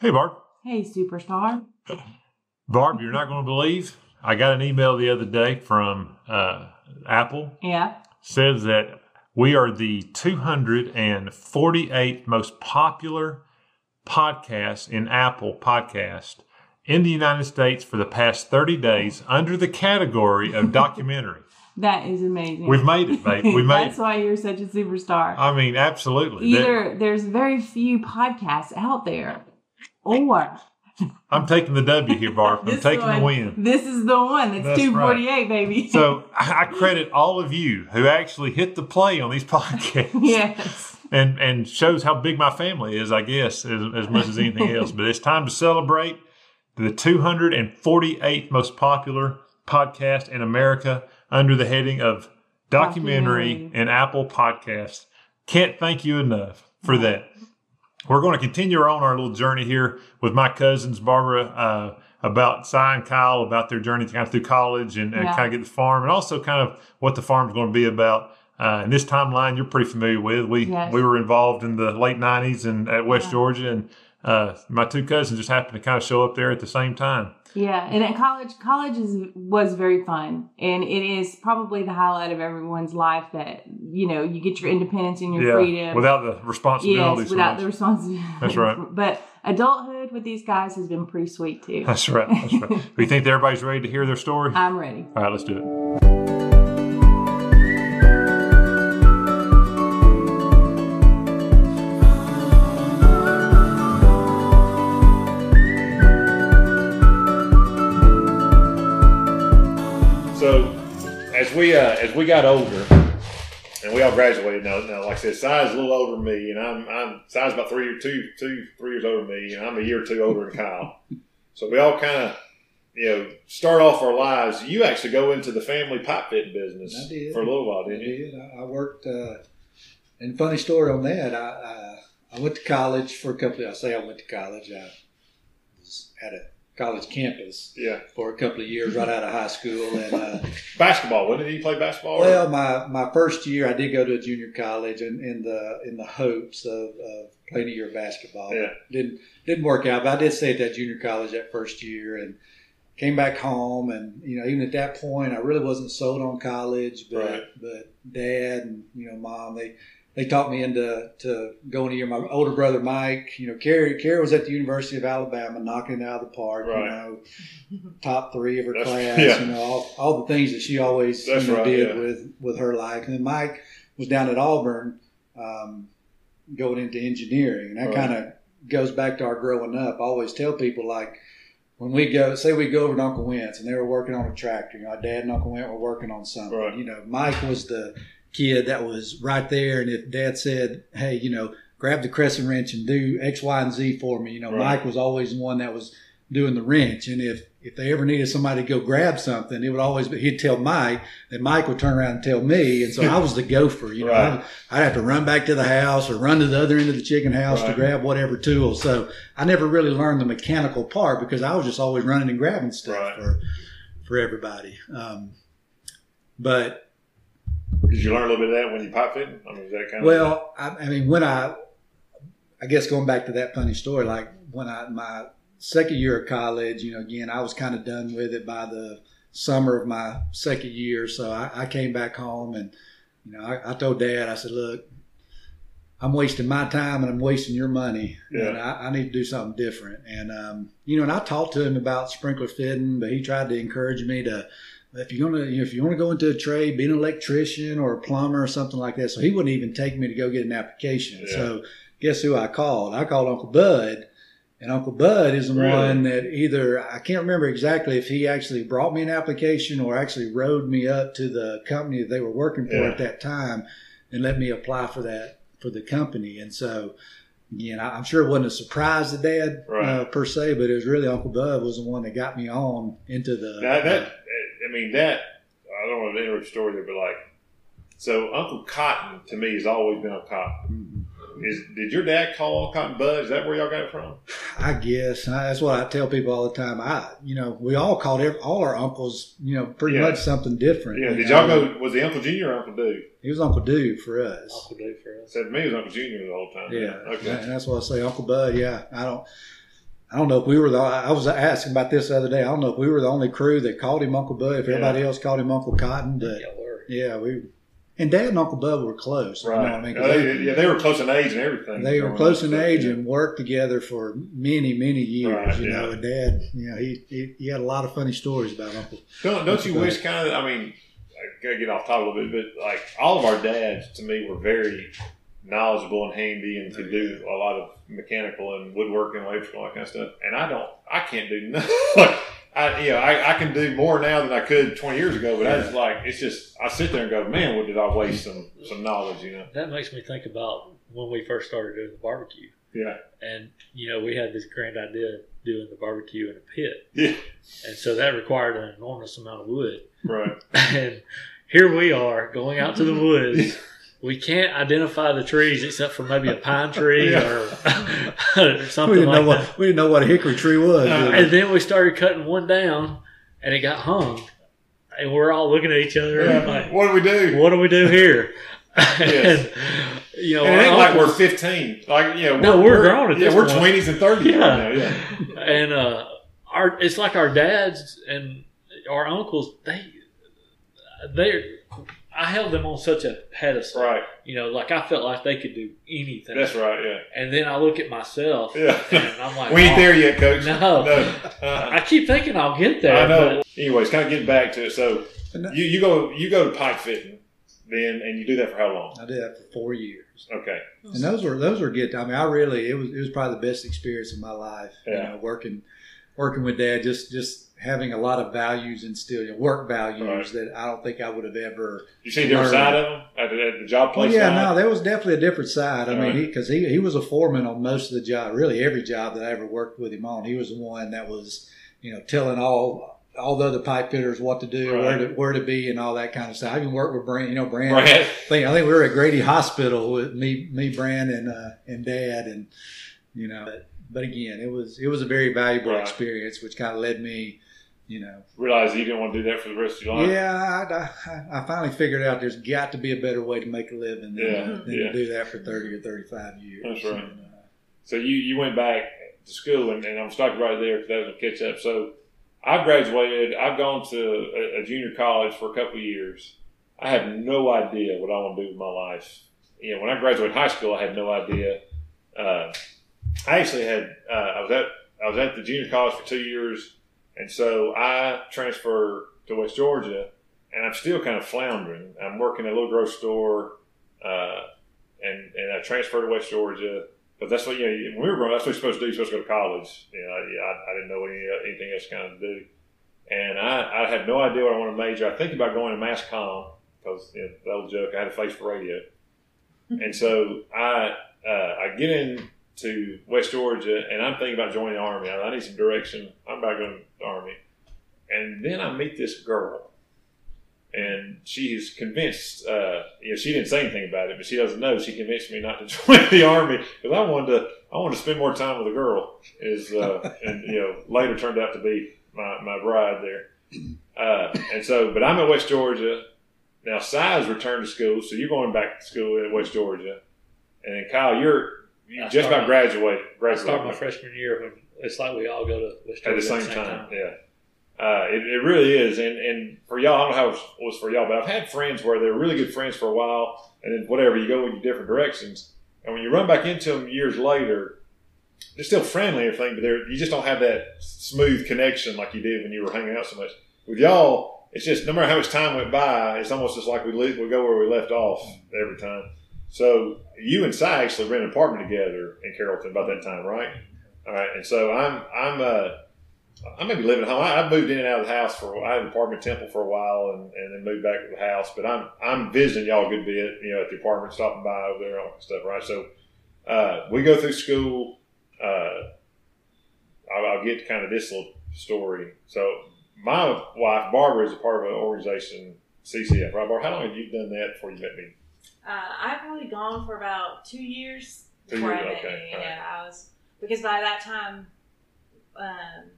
Hey, Barb. Hey, superstar. Barb, you're not going to believe. I got an email the other day from uh, Apple. Yeah. Says that we are the 248th most popular podcast in Apple Podcast in the United States for the past 30 days under the category of documentary. That is amazing. We've made it, babe. We made That's it. why you're such a superstar. I mean, absolutely. That- Either there's very few podcasts out there, or I'm taking the W here, Barb. I'm taking one, the win. This is the one. It's That's 248, baby. So I I credit all of you who actually hit the play on these podcasts. yes. and and shows how big my family is, I guess, as, as much as anything else. But it's time to celebrate the 248th most popular podcast in America under the heading of documentary, Documentary. and Apple Podcasts. Can't thank you enough for that. We're going to continue on our little journey here with my cousins, Barbara, uh, about Sy and Kyle, about their journey kind of through college and, and Yeah. kind of get the farm, and also kind of what the farm's going to be about. Uh, and this timeline you're pretty familiar with. We Yes. we were involved in the late '90s and at West Yeah. Georgia, and uh, my two cousins just happened to kind of show up there at the same time. Yeah, and at college, college is was very fun, and it is probably the highlight of everyone's life. That you know, you get your independence and your freedom. without the responsibility. yes, without the responsibility. That's right. But adulthood with these guys has been pretty sweet too. That's right. That's right. Do you think that everybody's ready to hear their story? I'm ready. All right, let's do it. So, as we uh, as we got older, and we all graduated now. Now, like I said, Sy's a little older than me, and I'm I'm Sy's about three or two two three years older than me, and I'm a year or two older than Kyle. So we all kind of you know start off our lives. You actually go into the family pipe fitting business for a little while, didn't you? did. I, I worked. Uh, and funny story on that. I, I I went to college for a couple. Of, I say I went to college. I was at a college campus Yeah, for a couple of years right out of high school. And uh, basketball. When did you play basketball? well, my, my first year, I did go to a junior college, in, in the in the hopes of, of playing a year of basketball. Yeah. Didn't didn't work out, but I did stay at that junior college that first year and. Came back home, and you know, even at that point, I really wasn't sold on college. But Right. but dad and you know mom, they they talked me into to going to year. My older brother Mike, you know, Carrie Carrie was at the University of Alabama, knocking it out of the park. Right. You know, top three of her That's- class. yeah. You know, all, all the things that she always you know, right, did yeah. with with her life. And then Mike was down at Auburn, um, going into engineering, and that Right. kind of goes back to our growing up. I always tell people like when we go, say we go over to Uncle Wentz and they were working on a tractor. You know, our dad and Uncle Wentz were working on something. You know, Mike was the kid that was right there, and if Dad said, "Hey, you know, grab the crescent wrench and do X, Y, and Z for me," you know, Right. Mike was always the one that was doing the wrench. And if if they ever needed somebody to go grab something, it would always be he'd tell Mike, then Mike would turn around and tell me, and so I was the gopher. You know, Right. I'd, have to run back to the house or run to the other end of the chicken house to grab whatever tool. So I never really learned the mechanical part because I was just always running and grabbing stuff Right. for for everybody. Um, but Did you learn a little bit of that when you pipe fitting? I mean, is that kind of well, I, I mean, when I, I guess going back to that funny story, like when I my second year of college, you know, again, I was kind of done with it by the summer of my second year, so I, I came back home and, you know, I, I told Dad, I said, look. I'm wasting my time and I'm wasting your money, Yeah. and I, I need to do something different. And um, you know, and I talked to him about sprinkler fitting, but he tried to encourage me to if you're gonna if you want to go into a trade, be an electrician or a plumber or something like that. So he wouldn't even take me to go get an application. Yeah. So guess who I called? I called Uncle Bud. And Uncle Bud is the Really? one that either I can't remember exactly if he actually brought me an application or actually rode me up to the company that they were working for Yeah. at that time and let me apply for that for the company. And so, again, I'm sure it wasn't a surprise to Dad Right. uh, per se, but it was really Uncle Bud was the one that got me on into the. Now that I mean that I don't want to interrupt your story there, but like, so Uncle Cotton to me has always been a Cotton. Mhm. Is did your dad call Uncle Cotton Bud? Is that where y'all got it from? I guess I, that's what I tell people all the time. I, you know, we all called every, all our uncles, you know, pretty Yeah. much something different. Yeah. Did y'all go? Was the Uncle Junior or Uncle Dude? He was Uncle Dude for us. Uncle Dave for us. Said to me it was Uncle Junior the whole time. Yeah, Okay. and that's why I say Uncle Bud. Yeah, I don't. I don't know if we were the. I was asking about this the other day. I don't know if we were the only crew that called him Uncle Bud. If everybody else called him Uncle Cotton, but Yeah, yeah, we and Dad and Uncle Bud were close. You know what I mean? They, oh, they, yeah, they were close in age and everything. they were close in age yeah. and worked together for many, many years. Right, you yeah. know, and Dad, you know, he, he he had a lot of funny stories about Uncle. Don't, don't you Go wish kind of? I mean, I gotta get off topic a little bit, but like all of our dads to me were very knowledgeable and handy and could do a lot of mechanical and woodworking, electrical, all that kind of stuff. And I don't, I can't do nothing. like, I, you know, I, I can do more now than I could 20 years ago, but I just like, it's just, I sit there and go, man, what did I waste some, some knowledge, you know? that makes me think about when we first started doing the barbecue. Yeah. And, you know, we had this grand idea of doing the barbecue in a pit. Yeah. And so that required an enormous amount of wood. Right. And here we are going out to the woods. We can't identify the trees except for maybe a pine tree Yeah. or, or We something didn't like know that. what we didn't know what a hickory tree was. Uh. And then we started cutting one down, and it got hung. And we're all looking at each other and Yeah. like, What do we do? what do we do here? Yes. and, you know, And it ain't like we're 15. Like, you know, No, we're grown at yeah, this we're point. 20s and 30s Yeah. right now. Yeah. and uh, our it's like our dads and our uncles. They they I held them on such a pedestal. Right. You know, like I felt like they could do anything. That's right. Yeah. And then I look at myself, Yeah. and I'm like, we ain't "Oh, there yet, coach. No. No. Uh-uh. I keep thinking I'll get there. I know. but Anyways, kind of getting back to it. So you, you go you go to pipe fitting then, and you do that for how long? I did that for four years. Okay. And those were those were good. I mean, I really it was it was probably the best experience of my life. You Yeah. know, working working with Dad, just just having a lot of values instilled, you know, work values Right. that I don't think I would have ever. You see a different side of them at the, at the job Well, place. yeah, side? no, there was definitely a different side. I mean, Right. he because he, he was a foreman on most of the job, really every job that I ever worked with him on. He was the one that was, you know, telling all all the other pipe fitters what to do, where to where to be, and all that kind of stuff. I even worked with Brand, you know, Brand. Right. I think I think we were at Grady Hospital with me, me, Brand, and uh, and Dad, and you know. But, but again, it was it was a very valuable Right. experience, which kind of led me, you know. Realize you didn't want to do that for the rest of your life. Yeah, I, I, I finally figured out there's got to be a better way to make a living than, Yeah, than yeah. to do that for thirty or thirty five years. That's right. And, uh, So you, you went back to school, and, and I'm stuck right there because that was a catch up. So I graduated. I've gone to a, a junior college for a couple of years. I have no idea what I want to do with my life. You know, when I graduated high school, I had no idea. Uh, I actually had. Uh, I was at I was at the junior college for two years, and so I transferred to West Georgia, and I'm still kind of floundering. I'm working at a little grocery store, uh, and and I transferred to West Georgia. But that's what you know. When we were growing, that's what you're supposed to do. You're supposed to go to college. You know, I, I didn't know any, anything else kind of to do, and I, I had no idea what I wanted to major. I think about going to mass comm because you know, old joke. I had a face for radio, and so I uh, I get into West Georgia, and I'm thinking about joining the army. I, I need some direction. I'm about going to the army, and then I meet this girl, and she is convinced. Uh, you know, she didn't say anything about it, but she doesn't know. She convinced me not to join the army because I wanted to. I wanted to spend more time with a girl. Is uh, and you know later turned out to be my, my bride there. Uh, and so, but I'm at West Georgia now. Sy's returned to school, so you're going back to school at West Georgia, and then Kyle, you're you I just about graduate. I started my freshman year when it's like we all go to West at the Georgia same time. Yeah. Uh, it, it really is, and and for y'all, I don't know how it was, was for y'all, but I've had friends where they're really good friends for a while, and then whatever you go in different directions, and when you run back into them years later, they're still friendly and everything, but they're you just don't have that smooth connection like you did when you were hanging out so much. With y'all, it's just no matter how much time went by, it's almost just like we leave, we go where we left off every time. So you and Sy actually rented an apartment together in Carrollton about that time, right? All right, and so I'm I'm uh I may be living at home. I, I moved in and out of the house for I had an apartment in Temple for a while, and, and then moved back to the house. But I'm I'm visiting y'all a good bit, you know, at the apartment, stopping by over there, all that stuff, right? So uh, we go through school. Uh, I'll, I'll get to kind of this little story. So my wife Barbara is a part of an organization, CCF, right? Barbara, how long have you done that before you met me? Uh, I've probably gone for about two years Two before years, I met okay, you. all Yeah, I was because by that time, um,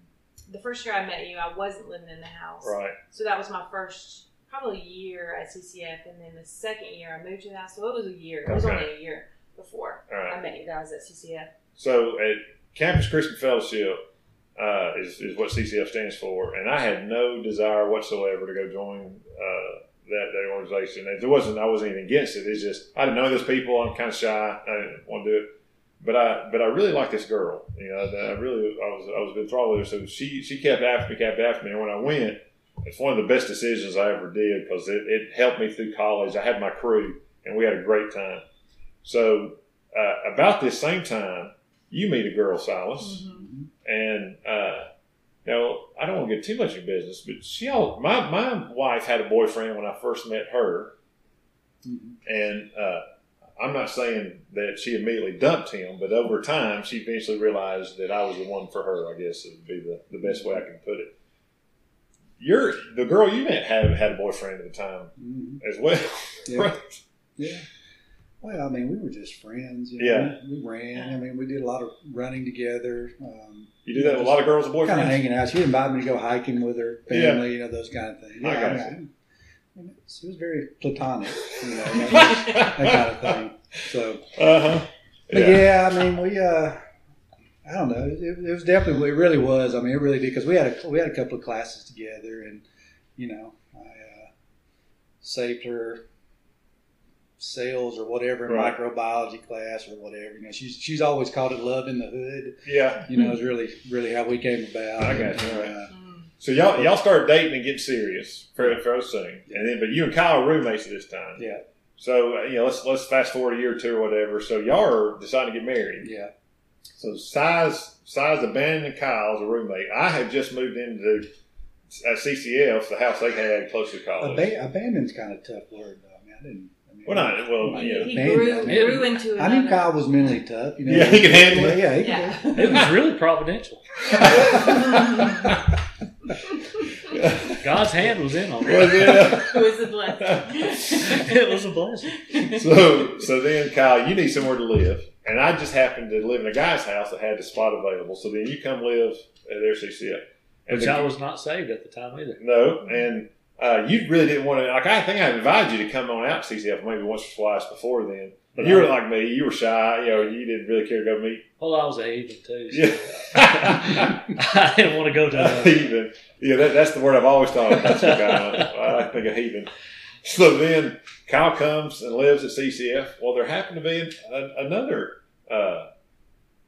the first year I met you, I wasn't living in the house. Right. So that was my first probably year at CCF, and then the second year I moved to the house. So it was a year. It was Okay. only a year before right. I met you guys at CCF. So at Campus Christian Fellowship uh, is, is what CCF stands for, and I had no desire whatsoever to go join uh, that, that organization. It wasn't I wasn't even against it. It's just I didn't know those people. I'm kind of shy. I didn't want to do it. But I but I really like this girl. You know, I really I was I was enthralled with her. So she she kept after me, kept after me, and when I went, it's one of the best decisions I ever did because it, it helped me through college. I had my crew, and we had a great time. So uh, about this same time, you meet a girl, Silas, Mhm. and uh, now I don't want to get too much in business, but she all my my wife had a boyfriend when I first met her, Mhm. and uh, I'm not saying that she immediately dumped him, but over time she eventually realized that I was the one for her. I guess would be the, the best way I can put it. You're the girl you met had had a boyfriend at the time Mhm. as well, Yeah. right? Yeah. Well, I mean, we were just friends. You know? Yeah. We, we ran. I mean, we did a lot of running together. Um, You do that with a lot of girls and boyfriends. kind of hanging out. She invited me to go hiking with her family, you know, those kind of things. I Yeah, got I mean, I- I mean, it was very platonic, you know, that, kind of thing. So, Uh huh. but yeah, I mean, we, uh, I don't know. It, it was definitely, it really was. I mean, it really did because we had a we had a couple of classes together, and you know, I uh, saved her sales or whatever in Right. microbiology class or whatever. You know, she's she's always called it love in the hood. Yeah. You know, is really really how we came about. I got you, right. uh. So y'all y'all started dating and getting serious for for soon, and then but you and Kyle are roommates at this time. Yeah. So uh, you know, let's let's fast forward a year or two or whatever. So y'all are deciding to get married. yeah. So Sy's Sy's abandoned Kyle as a roommate. I had just moved into uh, CCF, the house they had close to college. Aban- abandoned's kind of a tough word, though. I mean, I didn't. I mean, well, not well, He, yeah, he Man, grew, man. grew into I knew Kyle was mentally tough. You know, Yeah, he could handle it. Yeah, he Yeah. can. It was really providential. God's hand was in on it. Was it? It was a blessing. It was a blessing. so so then Kyle, you need somewhere to live, and I just happened to live in a guy's house that had the spot available. So then you come live at their CCF. And Which the- I was not saved at the time either. No, and uh, you really didn't want to. Like I think I invited you to come on out to CCF maybe once or twice before then. But you were like me. You were shy. You know, you didn't really care to go meet. Well, I was a heathen too. So Yeah. I didn't want to go to the. heathen. Yeah, that, that's the word I've always thought about you, Kyle. I think of heathen. So then Kyle comes and lives at CCF. Well, there happened to be a, another uh,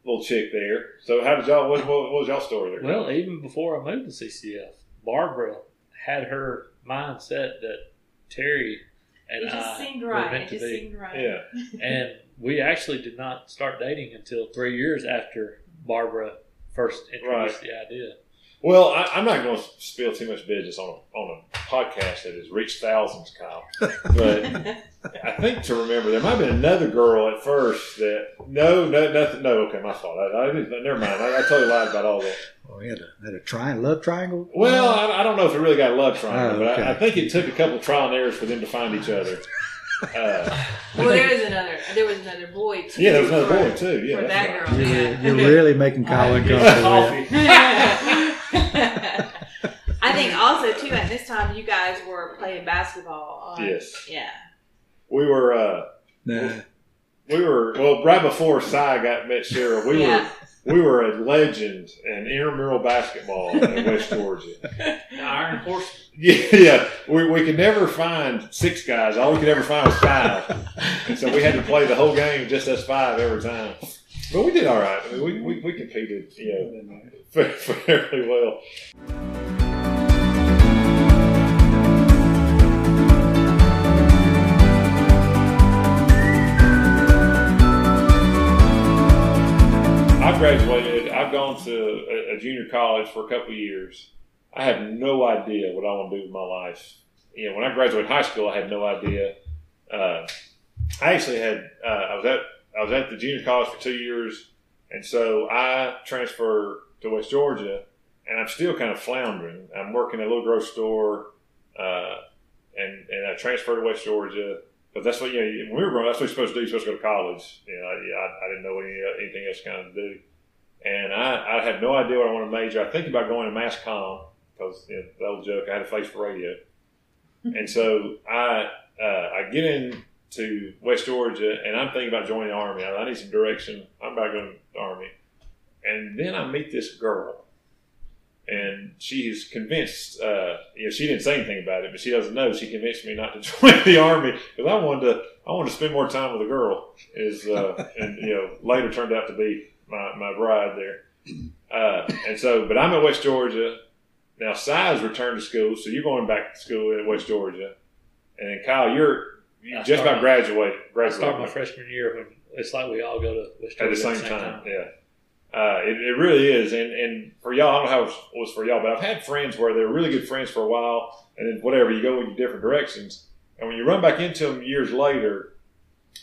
little chick there. So how did y'all? What, what, what was y'all story there? Well, even before I moved to CCF, Barbara had her mindset that Terry and It just I seemed were meant It to just be. seemed right. Yeah. And we actually did not start dating until three years after Barbara first introduced the idea. Well, I, I'm not going to spill too much business on a, on a podcast that has reached thousands, Kyle. But I think to remember, there might have been another girl at first that no, no, nothing. No, okay, my fault. I, I, never mind. I, I totally lied about all that. Oh, we had a, had a tri- love triangle. Well, I, I don't know if it really got a love triangle, Oh, but I, I think it took a couple of trial and errors for them to find each other. Uh, well, there was another. There was another boy too. yeah, there was another for- boy too. Yeah, for that right. girl. You're, Yeah. you're really making Kyle uncomfortable. Coffee. I think also too at this time you guys were playing basketball. On, Yes. Yeah. We were. Uh, Nah. we were well right before Sy got met Cheryl. We yeah. were we were a legend in intramural basketball in West Georgia. The Iron Horseman. Yeah, yeah. We, we could never find six guys. All we could ever find was five. And so we had to play the whole game just us five every time. But we did all right. I mean, we, we, we competed, you know, fairly well. I graduated. I've gone to a, a junior college for a couple years. I have no idea what I want to do with my life. You know, when I graduated high school, I had no idea. Uh, I actually had. Uh, I was at. I was at the junior college for two years, and so I transferred to West Georgia, and I'm still kind of floundering. I'm working at a little grocery store, uh, and and I transferred to West Georgia. But that's what you know. When we were growing. That's what you're supposed to do. You're supposed to go to college. You know, I, I, I didn't know any, anything else kind of do, and I, I had no idea what I wanted to major. I think about going to mass comm because you know, the old joke. I had a face for radio, and so I uh, I get into West Georgia, and I'm thinking about joining the army. I, I need some direction. I'm about going to the army, And then I meet this girl, and she's convinced. Uh, you know, she didn't say anything about it, but she doesn't know. She convinced me not to join the army because I wanted to. I wanted to spend more time with a girl. Is uh, and you know later turned out to be my, my bride there. Uh, and so, but I'm at West Georgia now. Sy's returned to school, so you're going back to school at West Georgia, and then Kyle, you're you just about my- graduated. I started my freshman year when it's like we all go to West Georgia at the Georgia same, time. Yeah. Uh, it, it really is, and and for y'all, I don't know how it was for y'all, but I've had friends where they're really good friends for a while, and then whatever you go in different directions, and when you run back into them years later,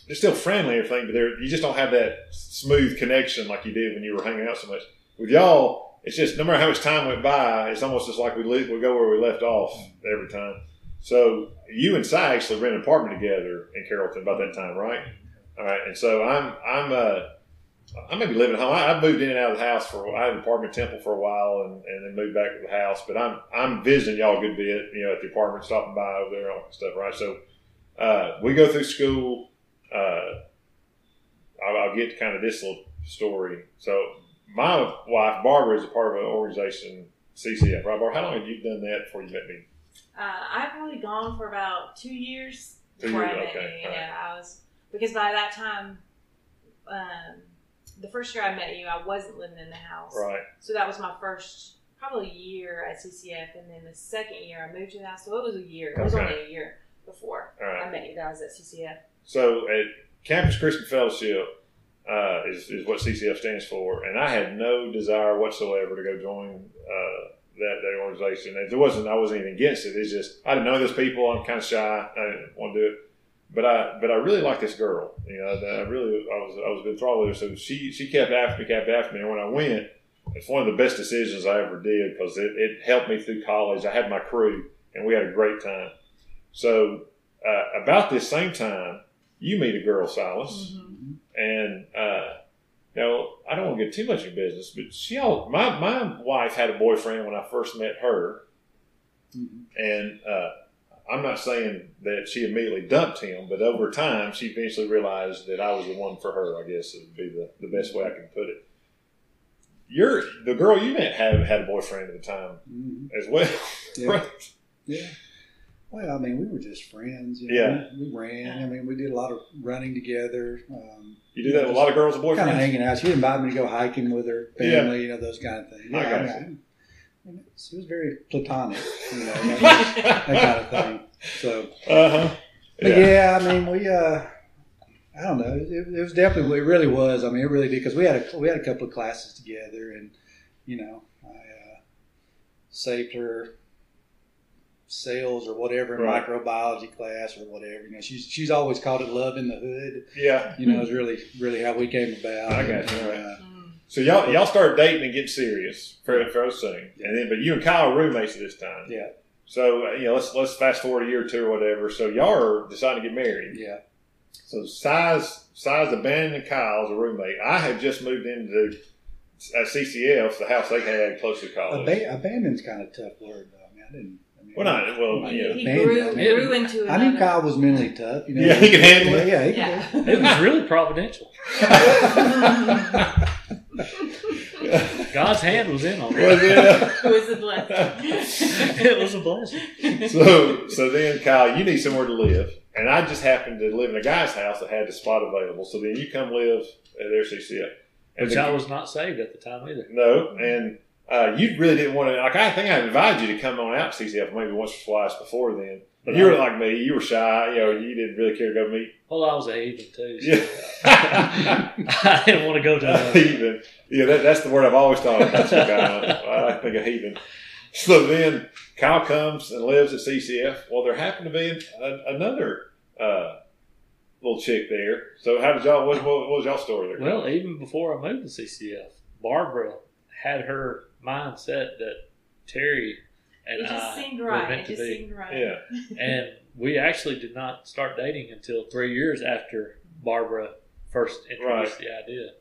they're still friendly and everything, but they're you just don't have that smooth connection like you did when you were hanging out so much. With y'all, it's just no matter how much time went by, it's almost just like we leave, we go where we left off every time. So you and Sy actually rented an apartment together in Carrollton about that time, right? All right, and so I'm I'm uh I may be living at home. I, I moved in and out of the house for I had an apartment Temple for a while, and, and then moved back to the house. But I'm I'm visiting y'all a good bit, you know, at the apartment, stopping by over there, all that stuff, right? So uh, we go through school. Uh, I'll, I'll get to kind of this little story. So my wife Barbara is a part of an organization, CCF. Right, Barbara? How long have you done that before you met me? Uh, I've probably gone for about two years Two before years, okay, you. Yeah, I was because by that time, um, the first year I met you, I wasn't living in the house. Right. So that was my first probably year at CCF, and then the second year I moved to the house. So it was a year. It was Okay. only a year before right. I met you guys at CCF. So at Campus Christian Fellowship uh, is, is what CCF stands for, and I had no desire whatsoever to go join uh, that that organization. It wasn't I wasn't even against it. It's just I didn't know those people. I'm kind of shy. I didn't want to do it. But I but I really like this girl. You know, I really I was I was enthralled with her. So she she kept after me, kept after me. And when I went, it's one of the best decisions I ever did because it, it helped me through college. I had my crew, and we had a great time. So uh, about this same time, you meet a girl, Silas, and uh, you know I don't want to get too much in business, but she all my my wife had a boyfriend when I first met her, Mhm. and uh, I'm not saying that she immediately dumped him, but over time she eventually realized that I was the one for her. I guess it would be the, the best way I can put it. You're the girl you met had had a boyfriend at the time Mhm. as well, Yeah. right? Yeah. Well, I mean, we were just friends. You know? Yeah. We, we ran. I mean, we did a lot of running together. Um, You do that with a lot of girls and boyfriends. kind of hanging out. She invited me to go hiking with her family, you know, those kind of things. I Yeah, got I. I mean, it was very platonic, you know, that, that kind of thing. So, Uh huh. but yeah. I mean, we, uh, I don't know. It, it was definitely, it really was. I mean, it really did because we had a we had a couple of classes together, and you know, I uh, saved her sales or whatever in Right. microbiology class or whatever. You know, she's she's always called it love in the hood. Yeah. You know, it's really really how we came about. I got you, right. uh. So y'all y'all started dating and getting serious fairly fairly soon, and then but you and Kyle are roommates at this time. Yeah. So uh, you know, let's let's fast forward a year or two or whatever. So y'all are deciding to get married. yeah. So Sy's Sy's abandoned Kyle as a roommate. I had just moved into at CCF, the house they had close to college. Aban- abandoned's kind of tough word, though. I mean, I didn't. I mean, well, not well, He, yeah, he Man, grew, I mean- grew into it. I knew Kyle was mentally tough. You know, Yeah, he can handle it. Yeah, he Yeah. can. It was really providential. God's hand was in on it. Was it? Who is a blessing. It was a blessing. so so then Kyle, you need somewhere to live, and I just happened to live in a guy's house that had the spot available. So then you come live at their CCF. And Which the- I was not saved at the time either. No, and uh, you really didn't want to. Like I think I invited you to come on out to CCF maybe once or twice before then. But you were like me. You were shy. You know, you didn't really care to go meet. Well, I was a heathen too. So Yeah. I didn't want to go to. Uh, heathen. Yeah, that, that's the word I've always thought about you, Kyle. I think of heathen. So then Kyle comes and lives at CCF. Well, there happened to be a, another uh, little chick there. So how did y'all? What, what, what was y'all story there? well, even before I moved to CCF, Barbara had her mindset that Terry and It just I seemed were right. meant It to just be. seemed right. Yeah. and we actually did not start dating until three years after Barbara first introduced the idea.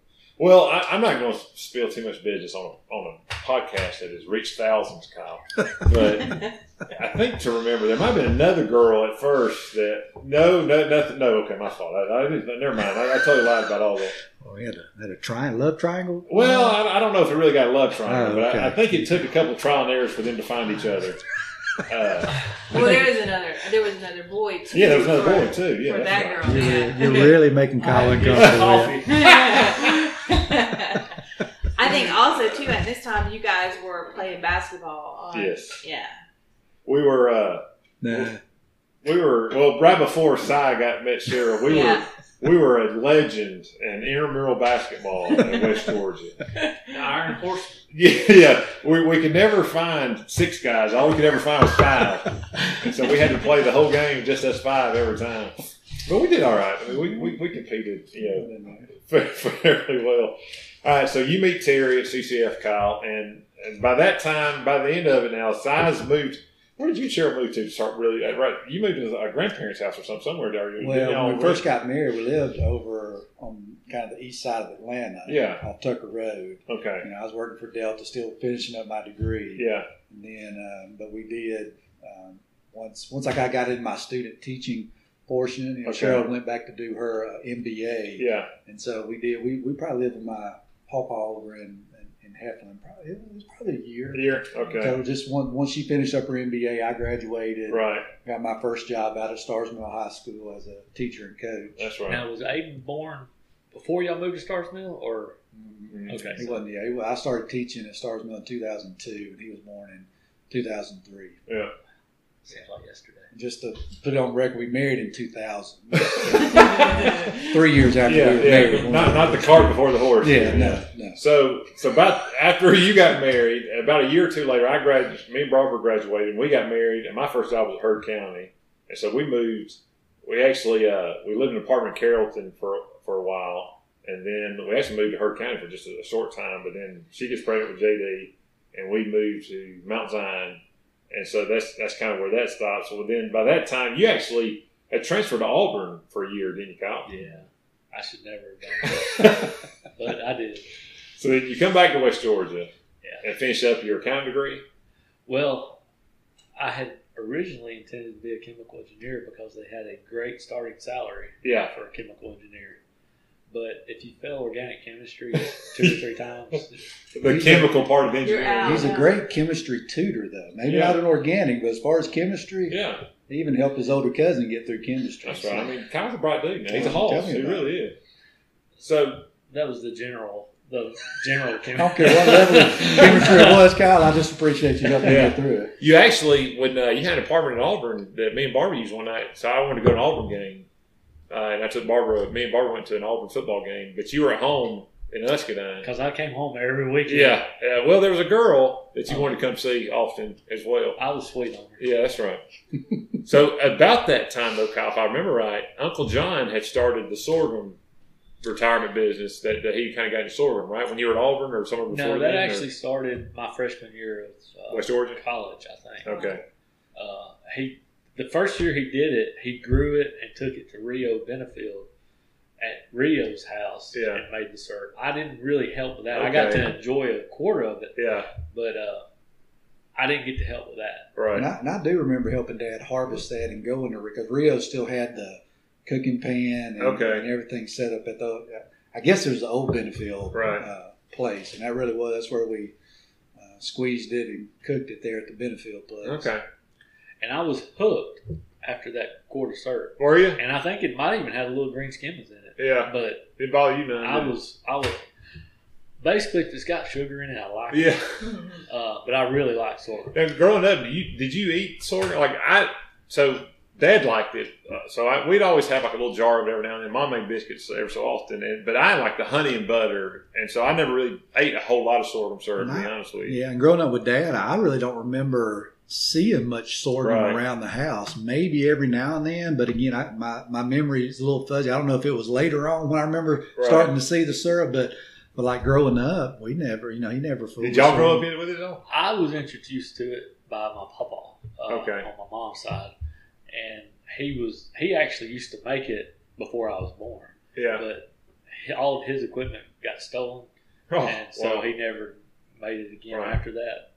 Well, I, I'm not going to spill too much business on a, on a podcast that has reached thousands, Kyle. But I think to remember, there might have been another girl at first that no, no, nothing. No, okay, my fault. I, I, never mind. I, I totally lied about all that. Oh, we had a, had a triangle, love triangle. Well, I, I don't know if it really got a love triangle, Oh, but. I, I think it took a couple of trial and errors for them to find each other. Uh, well, there was another. There was another boy too. yeah, there was another for- boy too. Yeah, for that's that right. girl. You're, Yeah. you're really making Kyle uncomfortable. Coffee. I think also too at this time you guys were playing basketball. On, Yes. Yeah. We were. Uh, Nah. we were well right before Sy got met Cheryl. We Yeah. were we were a legend in intramural basketball in West Georgia. The Iron Horse. Yeah, yeah. We, we could never find six guys. All we could ever find was five, and so we had to play the whole game just us five every time. But we did all right. I mean, we, we, we competed, you know, fairly well. All right, so you meet Terry at CCF, Kyle, and, and by that time, by the end of it now, Sy's moved. Where did you and Cheryl move to to start really? uh, Right, you moved to a grandparents' house or something somewhere. There, Well, when we first got married, we lived over on kind of the east side of Atlanta, Yeah. off Tucker Road. Okay. You know, I was working for Delta, still finishing up my degree. Yeah. And then, um, but we did um, once once I got, in my student teaching portion. Know, Okay. Cheryl went back to do her uh, MBA, Yeah. and so we did. We, we probably lived in my pawpaw over in in, in Heflin. Probably it was probably a year. Here. Okay. So just one, once she finished up her MBA, I graduated. Right. Got my first job out of Starr's Mill High School as a teacher and coach. That's right. Now, was Aiden born before y'all moved to Starr's Mill, or Mhm. okay? He wasn't. Yeah, he, I started teaching at Starr's Mill in 2002, and he was born in 2003. Yeah. Seems like yesterday. Just to put it on record, we married in 2000. Three years after Yeah. we were Yeah. married. Not not the cart before the horse. Yeah, no, no. So, so about after you got married, about a year or two later, I graduated. Me and Barbara graduated, and we got married. And my first job was at Heard County, and so we moved. We actually uh, we lived in an apartment in Carrollton for for a while, and then we actually moved to Heard County for just a, a short time. But then she gets pregnant with JD, and we moved to Mount Zion, and so that's that's kind of where that stops. Well, then by that time, you actually had transferred to Auburn for a year, didn't you, Kyle? Yeah, I should never have done that, but I did. So then you come back to West Georgia Yeah. and finish up your accounting degree. Well, I had originally intended to be a chemical engineer because they had a great starting salary Yeah. for a chemical engineer. But if you fail organic chemistry two or three times, The chemical part of engineering. He's a great chemistry tutor, though. Maybe Yeah. not an organic, but as far as chemistry, Yeah, he even helped his older cousin get through chemistry. that's right. I mean, Kyle's a bright dude, man. He's a Tell hoss. me He really is. So, that was the general, the general I chemistry. don't care what level of chemistry it was, Kyle. I just appreciate you helping Yeah. me get through it. you actually, when uh, you had an apartment in Auburn that me and Barbara used one night, so I wanted to go to an Auburn game. Uh, and I took Barbara, me and Barbara went to an Auburn football game, but you were at home in Muscadine. Because I came home every weekend. Yeah. yeah. Well, there was a girl that you wanted to come see often as well. I was sweet on her. Yeah, that's right. so about that time, though, Kyle, if I remember right, Uncle John had started the sorghum retirement business that, that he kind of got into sorghum, right? When you were at Auburn or somewhere before No, that then, or actually started my freshman year of uh, West Georgia. college, I think. Okay. Uh, he the first year he did it, he grew it and took it to Rio Benefield at Rio's house Yeah. and made the syrup. I didn't really help with that. I got to enjoy a quarter of it, Yeah. but uh, I didn't get to help with that. Right. And I, and I do remember helping Dad harvest that and going to because Rio still had the cooking pan and, Okay. and everything set up at the. I guess it was the old Benefield Right. uh, place, and that really was that's where we uh, squeezed it and cooked it there at the Benefield place. Okay. And I was hooked after that quarter syrup. Were you? And I think it might even have a little green skimmings in it. Yeah. But Didn't bother you none. I was I was basically if it's got sugar in it, I like it. Yeah. Uh, but I really like sorghum. And growing up, did you did you eat sorghum? Like I, so Dad liked it. Uh, so I, we'd always have like a little jar of it every now and then. Mom made biscuits every so often, and, but I like the honey and butter, and so I never really ate a whole lot of sorghum syrup. To be honest with you. Yeah, and growing up with Dad, I really don't remember seeing much sorghum Right. around the house. Maybe every now and then, but again, I, my my memory is a little fuzzy. I don't know if it was later on when I remember Right. starting to see the syrup, but but like growing up, we never, you know, he never fooled. Did y'all grow up in, with it all? I was introduced to it by my papa uh, Okay. on my mom's side, and he was he actually used to make it before I was born. Yeah. But he- all of his equipment got stolen, Oh, and so wow. he never made it again Right. after that.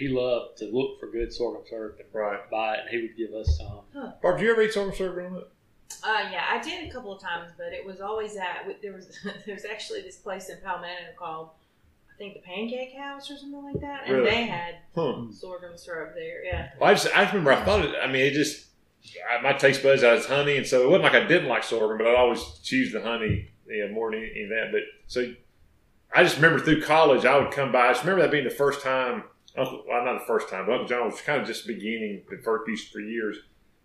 But he loved to look for good sorghum syrup and right. buy it, and he would give us some. Barb, did you ever eat sorghum syrup growing up? Uh, yeah, I did a couple of times, but it was always at there was there's actually this place in Palmetto called I think the Pancake House or something like that, and Really? they had Huh. sorghum syrup there. Yeah, Well, I just I just remember I thought it. I mean, it just I, my taste buds I was honey, and so it wasn't like I didn't like sorghum, but I'd always choose the honey, you know, more than any, any of that. But so I just remember through college I would come by. I just remember that being the first time. Uncle, well, not the first time, but Uncle John was kind of just beginning the first piece for years,